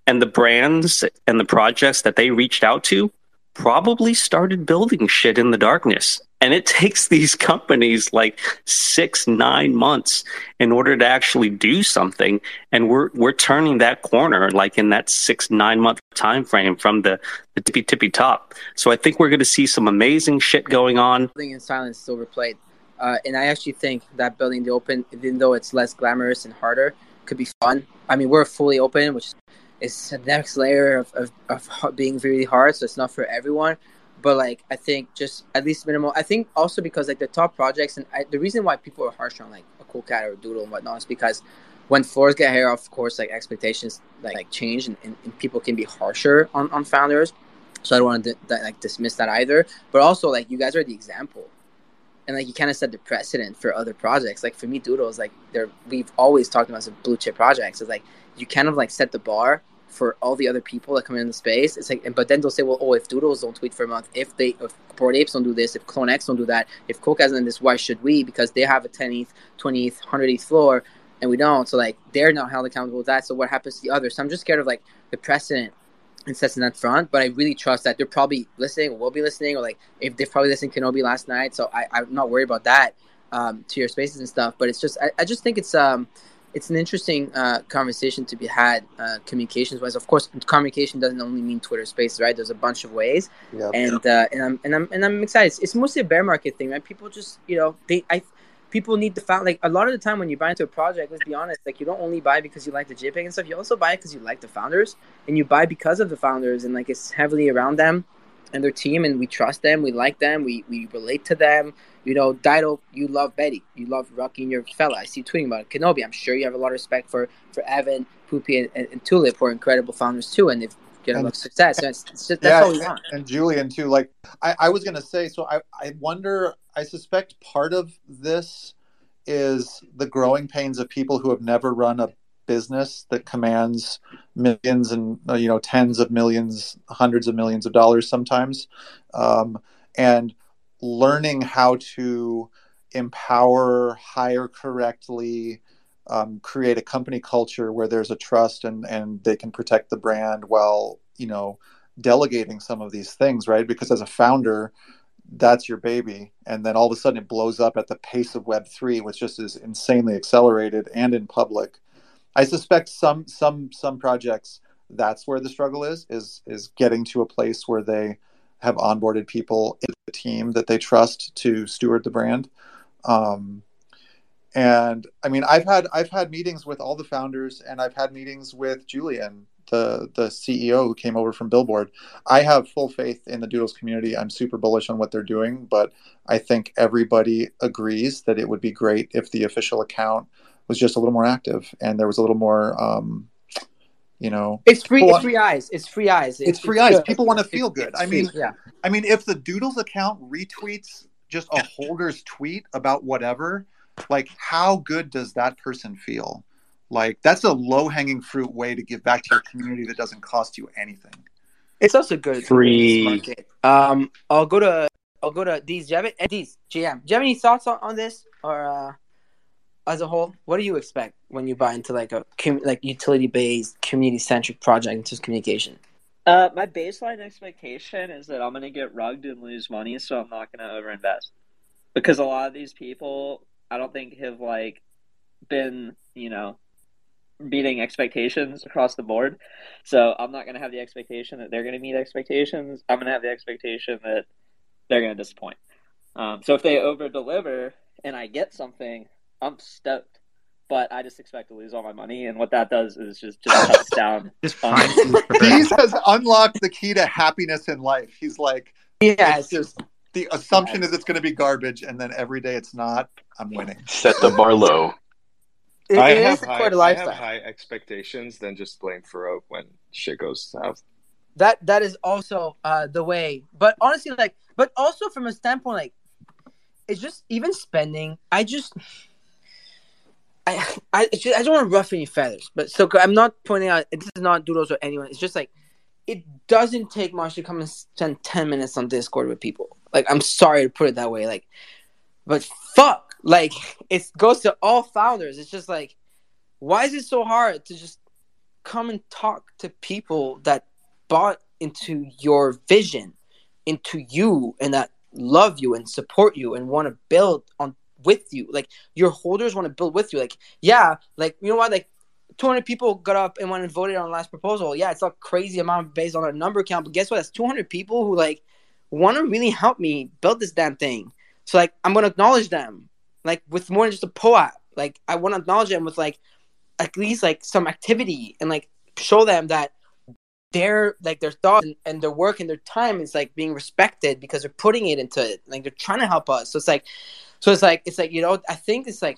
And the brands and the projects that they reached out to probably started building shit in the darkness. And it takes these companies like six, nine months in order to actually do something. And we're we're turning that corner like in that six, nine month time frame from the, the tippy tippy top. So I think we're gonna see some amazing shit going on. Building in silence is overplayed. Uh, and I actually think that building the open, even though it's less glamorous and harder, could be fun. I mean, we're fully open, which is the next layer of, of, of being really hard, so it's not for everyone but like I think just at least minimal. I think also because like the top projects and I, the reason why people are harsh on like a cool cat or a doodle and whatnot is because when floors get higher, of course, like expectations like, like change and, and, and, people can be harsher on, on founders. So I don't want to like dismiss that either. But also like you guys are the example. and like you kind of set the precedent for other projects. Like for me, Doodles, like they're we've always talked about some blue chip projects. It's like you kind of like set the bar for all the other people that come in the space. It's like, but then they'll say, well, oh, if Doodles don't tweet for a month, if they, if Bored Apes don't do this, if Clone X don't do that, if Coke hasn't done this, why should we? Because they have a 10th, 20th, 100th floor, and we don't. So like they're not held accountable with that. So what happens to the others? So I'm just scared of like the precedent and sets in that front. But I really trust that they're probably listening, or will be listening, or like if they've probably listened Kenobi last night. So I, I'm not worried about that um, to your spaces and stuff. But it's just I, I just think it's um it's an interesting uh, conversation to be had uh, communications wise. Of course, communication doesn't only mean Twitter Spaces, right? There's a bunch of ways, Yep. and uh, and I'm and I'm and I'm excited. It's, it's mostly a bear market thing, right? People just you know they I people need to find like a lot of the time when you buy into a project. Let's be honest, like you don't only buy because you like the JPEG and stuff. You also buy because you like the founders, and you buy because of the founders, and like it's heavily around them and their team, and we trust them, we like them, we we relate to them. You know, Dido, you love Betty, you love Rocky and your fella. I see you tweeting about it. Kenobi, I'm sure you have a lot of respect for for Evan, Poopie, and, and, and Tulip, who are incredible founders too, and they've get a lot of success. And it's, it's just, that's yeah, all we want. and Julian too. Like I, I was gonna say, so I, I wonder. I suspect part of this is the growing pains of people who have never run a business that commands millions and uh, you know tens of millions, hundreds of millions of dollars sometimes, um, and learning how to empower, hire correctly, um, create a company culture where there's a trust and and they can protect the brand while you know delegating some of these things, right? Because as a founder, that's your baby, and then all of a sudden it blows up at the pace of Web three, which just is insanely accelerated and in public. I suspect some some some projects that's where the struggle is is is getting to a place where they have onboarded people in the team that they trust to steward the brand. Um, and I mean, I've had I've had meetings with all the founders, and I've had meetings with Julian, the the CEO who came over from Billboard. I have full faith in the Doodles community. I'm super bullish on what they're doing, but I think everybody agrees that it would be great if the official account was just a little more active and there was a little more, um, you know, It's free. It's free eyes. It's free eyes. it's free eyes. good. People want to feel It's- good. it's I free, mean, yeah. I mean, if the Doodles account retweets just a holder's tweet about whatever, like how good does that person feel? Like that's a low hanging fruit way to give back to your community that doesn't cost you anything. It's also good. Free. Um, I'll go to I'll go to these. Do you have it? These GM. Do you have any thoughts on, on this or uh, as a whole? What do you expect when you buy into like a like utility based community centric project into communication? Uh, my baseline expectation is that I'm going to get rugged and lose money, so I'm not going to overinvest. Because a lot of these people, I don't think have like been, you know, beating expectations across the board. So I'm not going to have the expectation that they're going to meet expectations. I'm going to have the expectation that they're going to disappoint. Um, so if they over deliver and I get something, I'm stoked. But I just expect to lose all my money, and what that does is just just cuts down. on- He's has unlocked the key to happiness in life. He's like, yeah, it's just the assumption is it's going to be garbage, and then every day it's not. I'm winning. Set the bar low. It- I it have high, quite a I have high expectations, then just blame Farokh when shit goes south. that that is also uh the way but honestly like but also from a standpoint like it's just even spending i just i i, just, I don't want to ruffle any feathers but so i'm not pointing out this is not doodles or anyone it's just like it doesn't take much to come and spend 10 minutes on discord with people. Like i'm sorry to put it that way like but fuck like it goes to all founders. It's just like why is it so hard to just come and talk to people that bought into your vision, into you, and that love you and support you and want to build on with you. Like your holders want to build with you. Like yeah, like you know what? Like 200 people got up and went and voted on the last proposal. Yeah, it's a crazy amount based on a number count, but guess what? That's 200 people who like want to really help me build this damn thing. So like I'm gonna acknowledge them, like with more than just a POAP. Like I want to acknowledge them with like at least like some activity and like show them that their like their thoughts and, and their work and their time is like being respected because they're putting it into it like they're trying to help us so it's like so it's like it's like you know i think it's like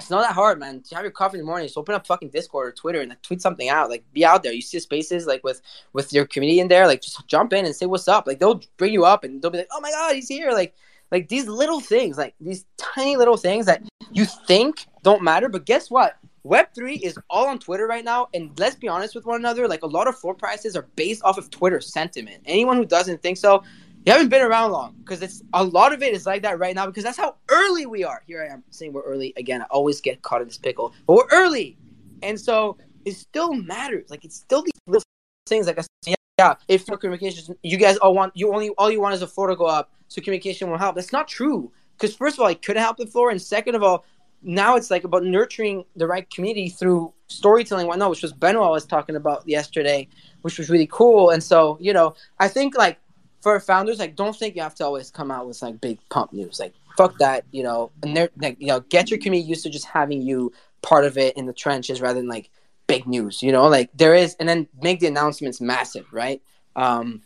it's not that hard man. To have your coffee in the morning just open up fucking discord or twitter and like, tweet something out. Like be out there. You see spaces like with with your community in there. Like just jump in and say what's up. Like they'll bring you up and they'll be like oh my god he's here. Like Like these little things, like these tiny little things that you think don't matter, but guess what? Web3 is all on Twitter right now. And let's be honest with one another, like a lot of floor prices are based off of Twitter sentiment. Anyone who doesn't think so, you haven't been around long because it's a lot of it is like that right now because that's how early we are. Here I am saying we're early again. I always get caught in this pickle, but we're early, and so it still matters. Like it's still these little things. Like I said, yeah, if for communications, you guys all want you only all you want is a floor to go up, so communication will help. That's not true because first of all, it could help the floor, and second of all, now it's like about nurturing the right community through storytelling whatnot, which was Benoit was talking about yesterday, which was really cool. And so, you know, I think like for founders, like don't think you have to always come out with like big pump news. Like fuck that, you know, and they're like, you know, get your community used to just having you part of it in the trenches rather than like big news, you know, like there is and then make the announcements massive, right? Um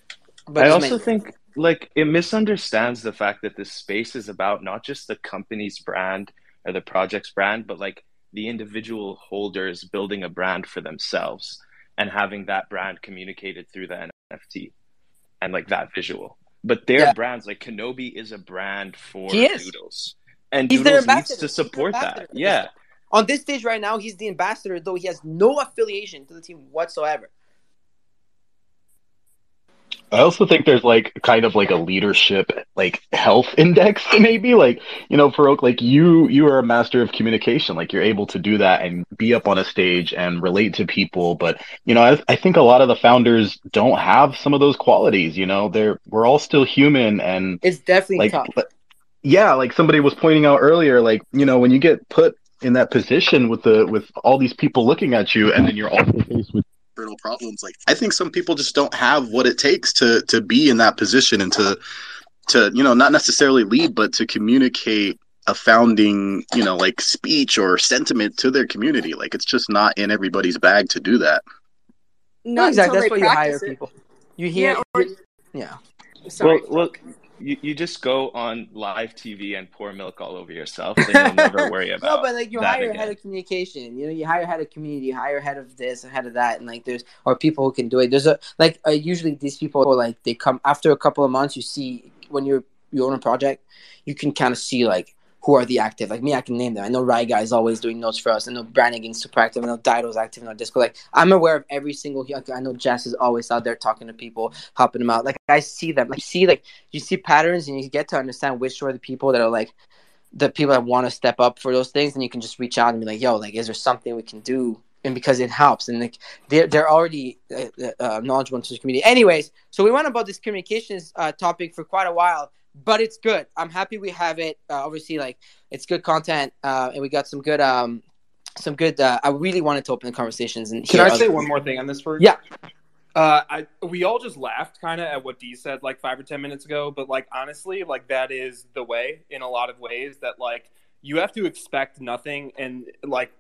but I also make- think like it misunderstands the fact that this space is about not just the company's brand or the project's brand, but like the individual holders building a brand for themselves and having that brand communicated through the NFT and like that visual. But their yeah. brands, like Kenobi, is a brand for Doodles, and he's Doodles needs to support that. Yeah. On this stage right now, he's the ambassador, though he has no affiliation to the team whatsoever. I also think there's like kind of like a leadership like health index maybe. Like you know Farokh like you you are a master of communication. Like you're able to do that and be up on a stage and relate to people. But you know I, I think a lot of the founders don't have some of those qualities you know? They're we're all still human and it's definitely like tough. But, yeah like somebody was pointing out earlier like you know when you get put in that position with the with all these people looking at you and then you're also faced with internal problems like i think some people just don't have what it takes to to be in that position and to to you know not necessarily lead but to communicate a founding you know like speech or sentiment to their community like it's just not in everybody's bag to do that not exactly that's why you hire it. people you hear yeah, or, yeah. Sorry. well, well you, you just go on live TV and pour milk all over yourself, and you'll never worry about. no, but like you hire again. a head of communication, you know, you hire a head of community, you hire head of this, head of that, and like there's or people who can do it. There's a like uh, usually these people like they come after a couple of months. You see when you're you own a project, you can kind of see like who are the active. Like me, I can name them. I know Rai guy is always doing notes for us. I know Brannigan's super active. I know Dido's active in our Discord. Like I'm aware of every single. I know Jess is always out there talking to people, helping them out. Like I see them. Like see like you see patterns and you get to understand which are the people that are like the people that want to step up for those things, and you can just reach out and be like, "Yo, like, is there something we can do?" And because it helps, and like they're they're already uh, uh, knowledgeable to the community. Anyways, so we went about this communications uh, topic for quite a while but it's good. I'm happy we have it. Uh, obviously, like it's good content, uh, and we got some good, um, some good. Uh, I really wanted to open the conversations. And can I say one more thing on this first? Yeah. Uh, I we all just laughed kind of at what Dee said like five or ten minutes ago, but like honestly, like that is the way in a lot of ways that like you have to expect nothing and like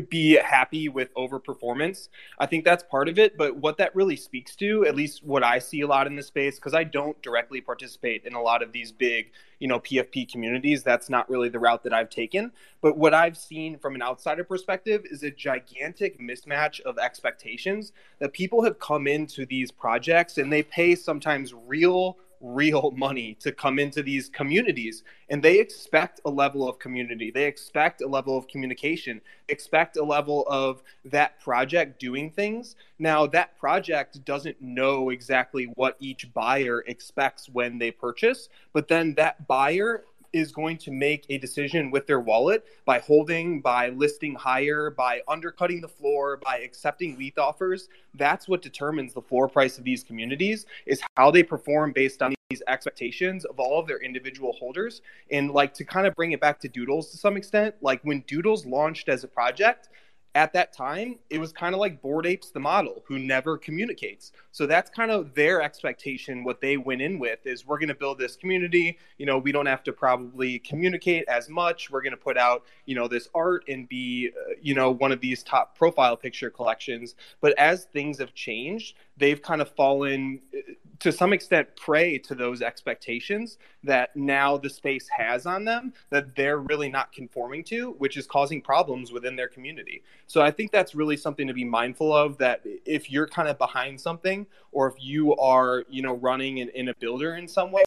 be happy with overperformance. I think that's part of it. But what that really speaks to, at least what I see a lot in the space, because I don't directly participate in a lot of these big, you know, PFP communities. That's not really the route that I've taken. But what I've seen from an outsider perspective is a gigantic mismatch of expectations that people have come into these projects and they pay sometimes real real money to come into these communities. And they expect a level of community. They expect a level of communication. Expect a level of that project doing things. Now that project doesn't know exactly what each buyer expects when they purchase but then that buyer is going to make a decision with their wallet by holding, by listing higher, by undercutting the floor, by accepting WETH offers. That's what determines the floor price of these communities is how they perform based on these expectations of all of their individual holders. And like to kind of bring it back to Doodles to some extent, like when Doodles launched as a project, at that time, it was kind of like Bored Apes the model, who never communicates. So that's kind of their expectation. What they went in with is we're going to build this community. You know, we don't have to probably communicate as much. We're going to put out, you know, this art and be, uh, you know, one of these top profile picture collections. But as things have changed, they've kind of fallen uh, to some extent prey to those expectations that now the space has on them that they're really not conforming to, which is causing problems within their community. So I think that's really something to be mindful of that if you're kind of behind something or if you are, you know, running in, in a builder in some way,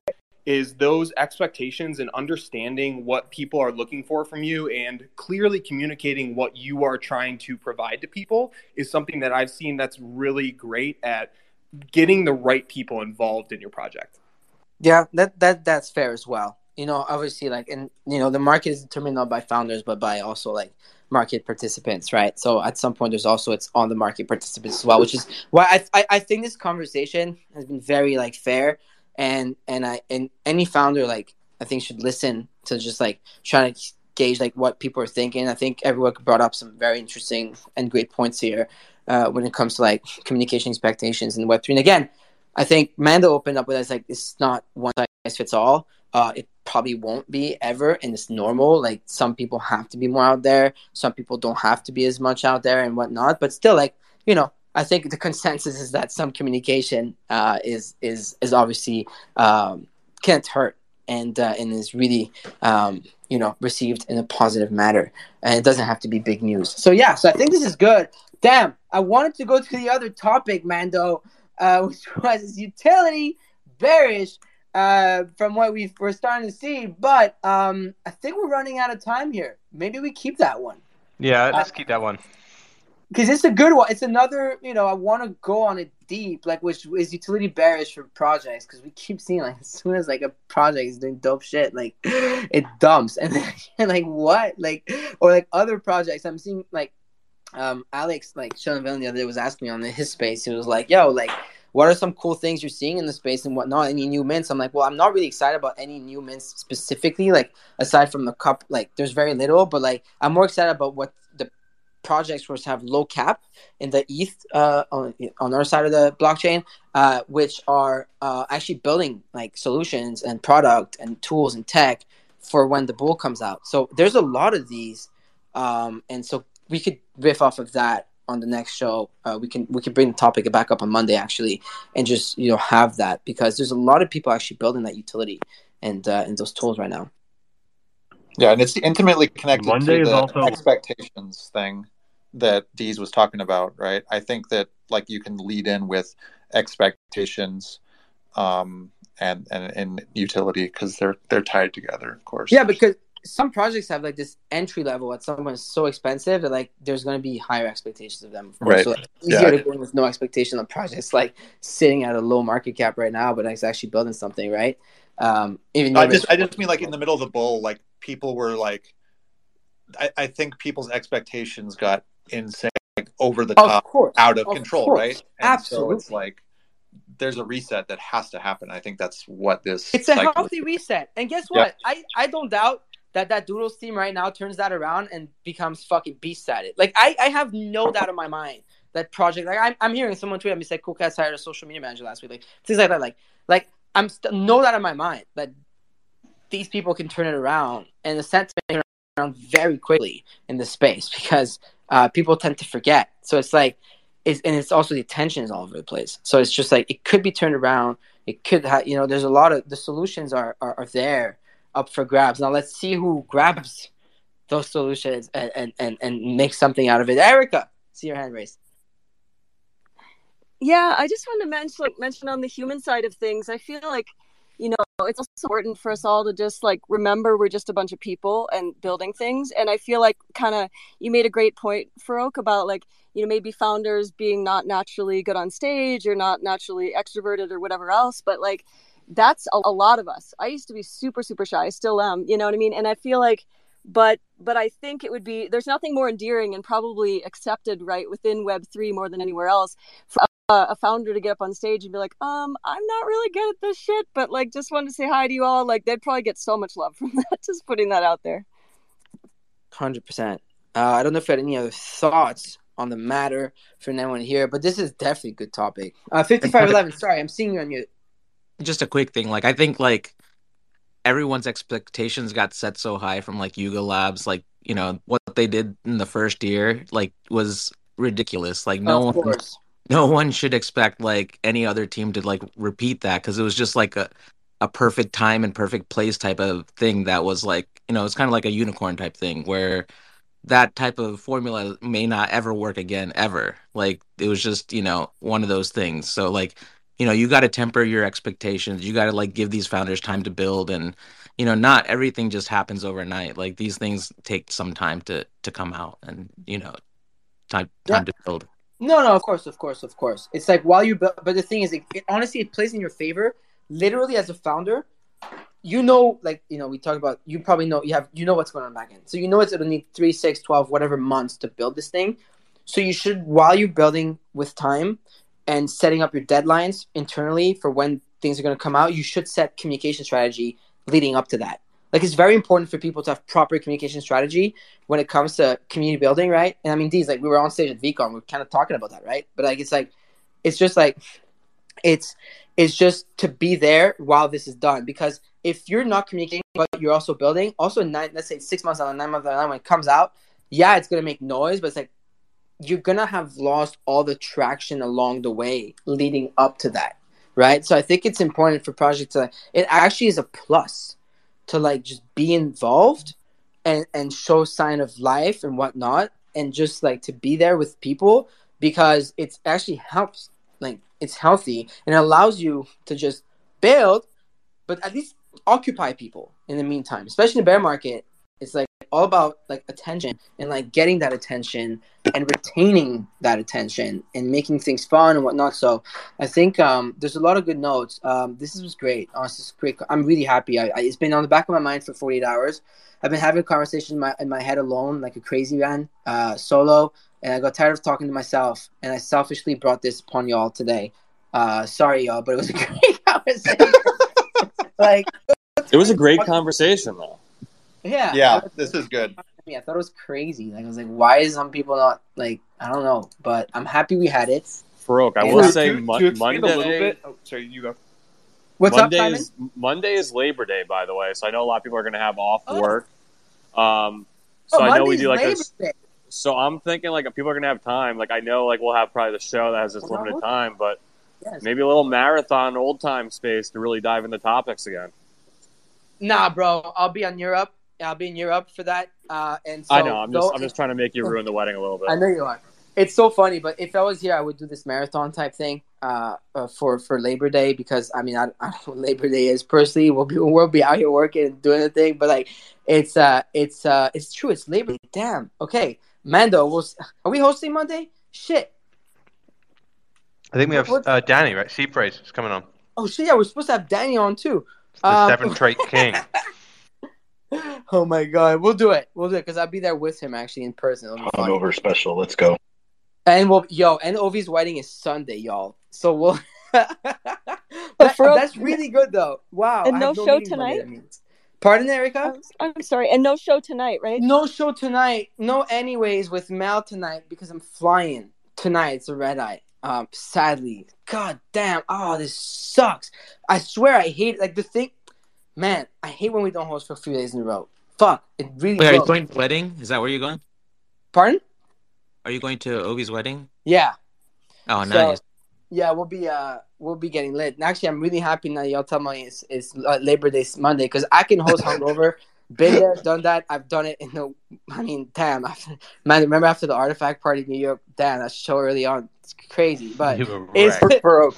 is those expectations and understanding what people are looking for from you and clearly communicating what you are trying to provide to people is something that I've seen that's really great at getting the right people involved in your project. Yeah, that that that's fair as well. You know, obviously, like, and you know, the market is determined not by founders, but by also like market participants, right? So at some point, there's also it's on the market participants as well, which is why I I, I think this conversation has been very like fair and and I and any founder like I think should listen to just like trying to gauge like what people are thinking. I think everyone brought up some very interesting and great points here uh, when it comes to like communication expectations in Web three. And again, I think Mando opened up with us like it's not one size fits all. Uh, it probably won't be ever, and it's normal. Like some people have to be more out there, some people don't have to be as much out there and whatnot. But still, like you know, I think the consensus is that some communication uh, is is is obviously um, can't hurt and uh, and is really um, you know received in a positive manner, and it doesn't have to be big news. So yeah, so I think this is good. Damn, I wanted to go to the other topic, Mando, uh, which was utility bearish uh, from what we we're starting to see, but um, I think we're running out of time here. Maybe we keep that one. Yeah, Uh, let's keep that one. Because it's a good one. It's another, you know, I want to go on it deep, like which is utility bearish for projects because we keep seeing like as soon as like a project is doing dope shit, like it dumps, and then like what, like or like other projects. I'm seeing like um Alex like Sean Villain the other day was asking me on his space. He was like, "Yo, like." What are some cool things you're seeing in the space and whatnot? Any new mints? I'm like, well, I'm not really excited about any new mints specifically. Like aside from the cup, like there's very little, but like I'm more excited about what projects which have low cap in the ETH uh, on on our side of the blockchain, uh, which are uh, actually building like solutions and product and tools and tech for when the bull comes out. So there's a lot of these, um, and so we could riff off of that on the next show. Uh, we can we can bring the topic back up on Monday actually, and just you know have that because there's a lot of people actually building that utility and uh, and those tools right now. Yeah, and it's intimately connected Monday to the also- expectations thing that Dees was talking about, right? I think that like you can lead in with expectations um and and, and utility because they're they're tied together, of course. Yeah, because some projects have like this entry level at some point is so expensive that like there's going to be higher expectations of them. Of course. Right. So like, easier Yeah. to go in with no expectation on projects like sitting at a low market cap right now, but it's actually building something, right? Um, even I just I just mean like in the middle of the bull, like people were like I, I think people's expectations got insane like over the Of top course, out of, of control, course. right? And so it's like there's a reset that has to happen. I think that's what this It's a healthy reset. And guess Yeah. what? I, I don't doubt that that Doodles team right now turns that around and becomes fucking beast at it. Like I, I have no doubt in my mind that project. Like I'm, I'm hearing someone tweet at me say, "Cool Cats hired a social media manager last week." Like things like that. Like like I'm st- no doubt in my mind that these people can turn it around and the sentiment around very quickly in the space because uh, people tend to forget. So it's like it's and it's also the attention is all over the place. So it's just like it could be turned around. It could have you know there's a lot of the solutions are, are, are there up for grabs. Now let's see who grabs those solutions and, and, and, and make something out of it. Erica, see your hand raised. Yeah, I just want to mention mention on the human side of things. I feel like, you know, it's also important for us all to just like remember we're just a bunch of people and building things. And I feel like kind of you made a great point, Farokh, about like you know maybe founders being not naturally good on stage or not naturally extroverted or whatever else, but like that's a, a lot of us. I used to be super super shy. I still am. You know what I mean? And I feel like but but I think it would be there's nothing more endearing and probably accepted right within Web three more than anywhere else for a, a founder to get up on stage and be like, um, I'm not really good at this shit, but like just wanted to say hi to you all. Like they'd probably get so much love from that. just putting that out there. Hundred percent. Uh, I don't know if you had any other thoughts on the matter from anyone here, but this is definitely a good topic. Uh, fifty-five eleven. Sorry, I'm seeing you on mute. just a quick thing like i think like everyone's expectations got set so high from like yuga labs like you know what they did in the first year like was ridiculous like no Of one course. No one should expect like any other team to like repeat that because it was just like a a perfect time and perfect place type of thing that was like you know it's kind of like a unicorn type thing where that type of formula may not ever work again ever like it was just you know one of those things so like you know, you got to temper your expectations. You got to like give these founders time to build and you know, not everything just happens overnight. Like these things take some time to to come out and, you know, time time to build. No, no, of course, of course, of course. It's like while you but the thing is, it, it, honestly, it plays in your favor. Literally, as a founder, you know, like you know, we talk about. You probably know you have you know what's going on back end, so you know it's to need three, six, 12, whatever months to build this thing. So you should, while you're building with time and setting up your deadlines internally for when things are going to come out, you should set communication strategy leading up to that. Like it's very important for people to have proper communication strategy when it comes to community building, right? And I mean, these like we were on stage at VeeCon, we are kind of talking about that, right? But like it's like, it's just like, it's it's just to be there while this is done because if you're not communicating but you're also building, also nine, let's say six months down, nine months down, when it comes out, yeah, it's gonna make noise, but it's like you're gonna have lost all the traction along the way leading up to that, right? So I think it's important for projects to. It actually is a plus to like just be involved and and show sign of life and whatnot, and just like to be there with people because it's actually helps. Like it's healthy and allows you to just build, but at least occupy people in the meantime, especially in the bear market. It's like all about like attention and like getting that attention and retaining that attention and making things fun and whatnot. So I think um, there's a lot of good notes. Um, this was great. Honestly, it's great. I'm really happy. I, I, it's been on the back of my mind for 48 hours. I've been having a conversation in my, in my head alone, like a crazy man, uh, solo, and I got tired of talking to myself, and I selfishly brought this upon y'all today. Uh, sorry, y'all, but it was a great conversation. like, it was a great conversation, though. Yeah. Yeah, this is good. I thought it was crazy. Like I was like, why is some people not like? I don't know, but I'm happy we had it. Farokh, I And- will To- say to, Mon- to Monday. a little bit. Oh, sorry, you go. What's Monday up, Simon? is Monday is Labor Day, by the way. So I know a lot of people are going to have off Oh. work. Um, so Oh, I know we do like Labor this. Day. So I'm thinking like people are going to have time. Like I know like we'll have probably the show that has this Well, limited time, but Yes. maybe a little marathon old time space to really dive into topics again. Nah, bro. I'll be on Europe. I'll be in Europe for that. Uh, and so I know. I'm just I'm just trying to make you ruin the wedding a little bit. I know you are. It's so funny, but if I was here, I would do this marathon type thing uh, uh, for for Labor Day because I mean I, I don't know what Labor Day is personally. We'll be we'll be out here working and doing the thing, but like it's uh it's uh it's true. It's Labor Day. Damn. Okay, Mando. We'll, are we hosting Monday? Shit. I think we have uh, Danny, right? Sea Praise is coming on. Oh shit! Yeah, we're supposed to have Danny on too. The Um, seven trait king. oh my god, we'll do it. We'll do it because I'll be there with him actually in person. It'll be fun. Hungover special. Let's go. And we'll yo, and Ovi's wedding is Sunday, y'all. So we'll. that, for- that's really good though. Wow. And I no show tonight? Pardon, Erica. I'm sorry, and no show tonight, right? No show tonight. No, anyways, with Mal tonight because I'm flying tonight. It's a red eye. Um, sadly, god damn. Oh, this sucks. I swear, I hate like the thing. Man, I hate when we don't host for a few days in a row. Fuck, it really. Wait, are you going to wedding? Is that where you're going? Pardon? Are you going to Obi's wedding? Yeah. Oh, So, nice. yeah, we'll be uh we'll be getting lit. And actually, I'm really happy now. Y'all tell me it's, it's uh, Labor Day Monday because I can host hungover. Been there, done that. I've done it in the. I mean, damn, after, man. Remember after the artifact party in New York? Damn, that show early on. It's crazy, but it's right. For,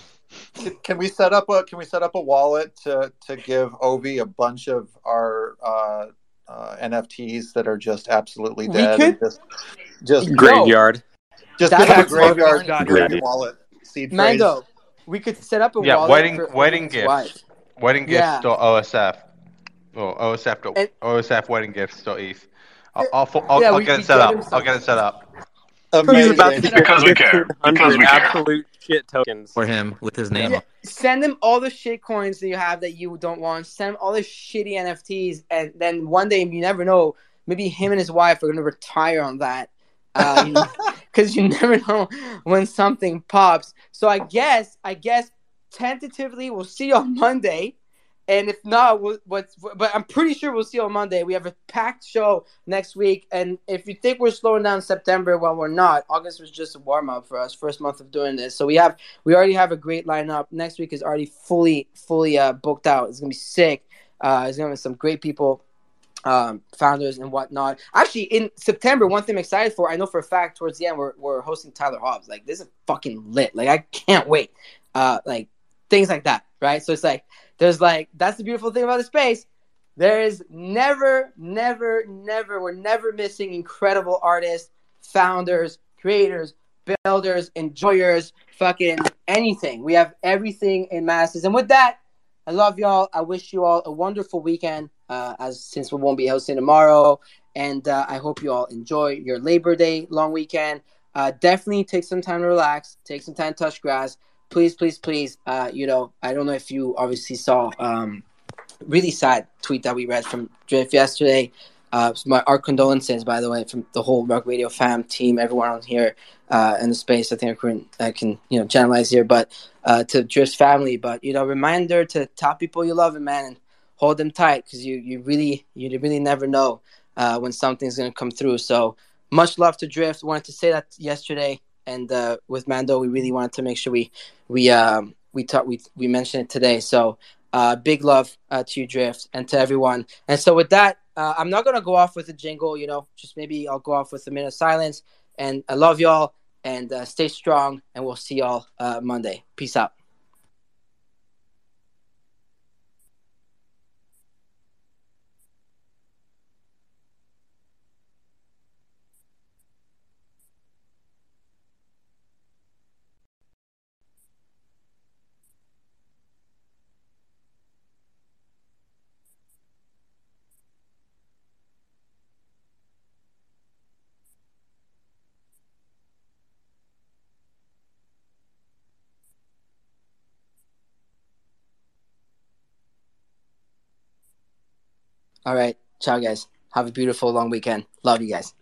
can, can we set up a can we set up a wallet to to give Ovi a bunch of our uh, uh, NFTs that are just absolutely We dead? could- just just Graveyard. Just give him a a graveyard graveyard wallet. Seed phrase. Mando. We could set up a Yeah, wallet wedding for wedding gifts. wife. Wedding Yeah. gifts. OSF. Or OSF. dot- And- OSF wedding gifts. Dot ETH. I'll I'll, I'll, Yeah, I'll get it set up. him I'll get it set up. He's about to Amazing. get Because we care. Because we care. absolute shit tokens. For him with his name. Yeah, send them all the shit coins that you have that you don't want. Send them all the shitty NFTs, and then one day you never know. Maybe him and his wife are gonna retire on that, uh, because you never know when something pops. So I guess, I guess, tentatively we'll see you on Monday, and if not, what's, but I'm pretty sure we'll see on Monday. We have a packed show next week, and if you think we're slowing down September, well, we're not. August was just a warm up for us, first month of doing this. So we have we already have a great lineup. Next week is already fully fully uh, booked out. It's gonna be sick. Uh, it's gonna be some great people, um, founders and whatnot. Actually, in September, one thing I'm excited for, I know for a fact, towards the end, we're we're hosting Tyler Hobbs. Like this is fucking lit. Like I can't wait. Uh, like things like that, right? So it's like there's like that's the beautiful thing about the space. There is never, never, never, we're never missing incredible artists, founders, creators, builders, enjoyers, fucking anything. We have everything in masses. And with that, I love y'all. I wish you all a wonderful weekend. Uh, as since we won't be hosting tomorrow, and uh, I hope you all enjoy your Labor Day long weekend. Uh, definitely take some time to relax, take some time to touch grass. Please, please, please. Uh, you know, I don't know if you obviously saw um, really sad tweet that we read from Drift yesterday. Uh, my our condolences, by the way, from the whole Rug Radio fam team, everyone on here uh, in the space. I think I can, I can you know generalize here, but uh, to Drift's family. But you know, reminder to tell people you love them, man, and hold them tight because you you really you really never know uh, when something's gonna come through. So much love to Drift. Wanted to say that yesterday, and uh, with Mando, we really wanted to make sure we we um, we talk we we mentioned it today. So uh, big love uh, to you, Drift, and to everyone. And so with that, uh, I'm not gonna go off with a jingle. You know, just maybe I'll go off with a minute of silence. And I love y'all, and uh, stay strong. And we'll see y'all uh, Monday. Peace out. All right. Ciao, guys. Have a beautiful long weekend. Love you guys.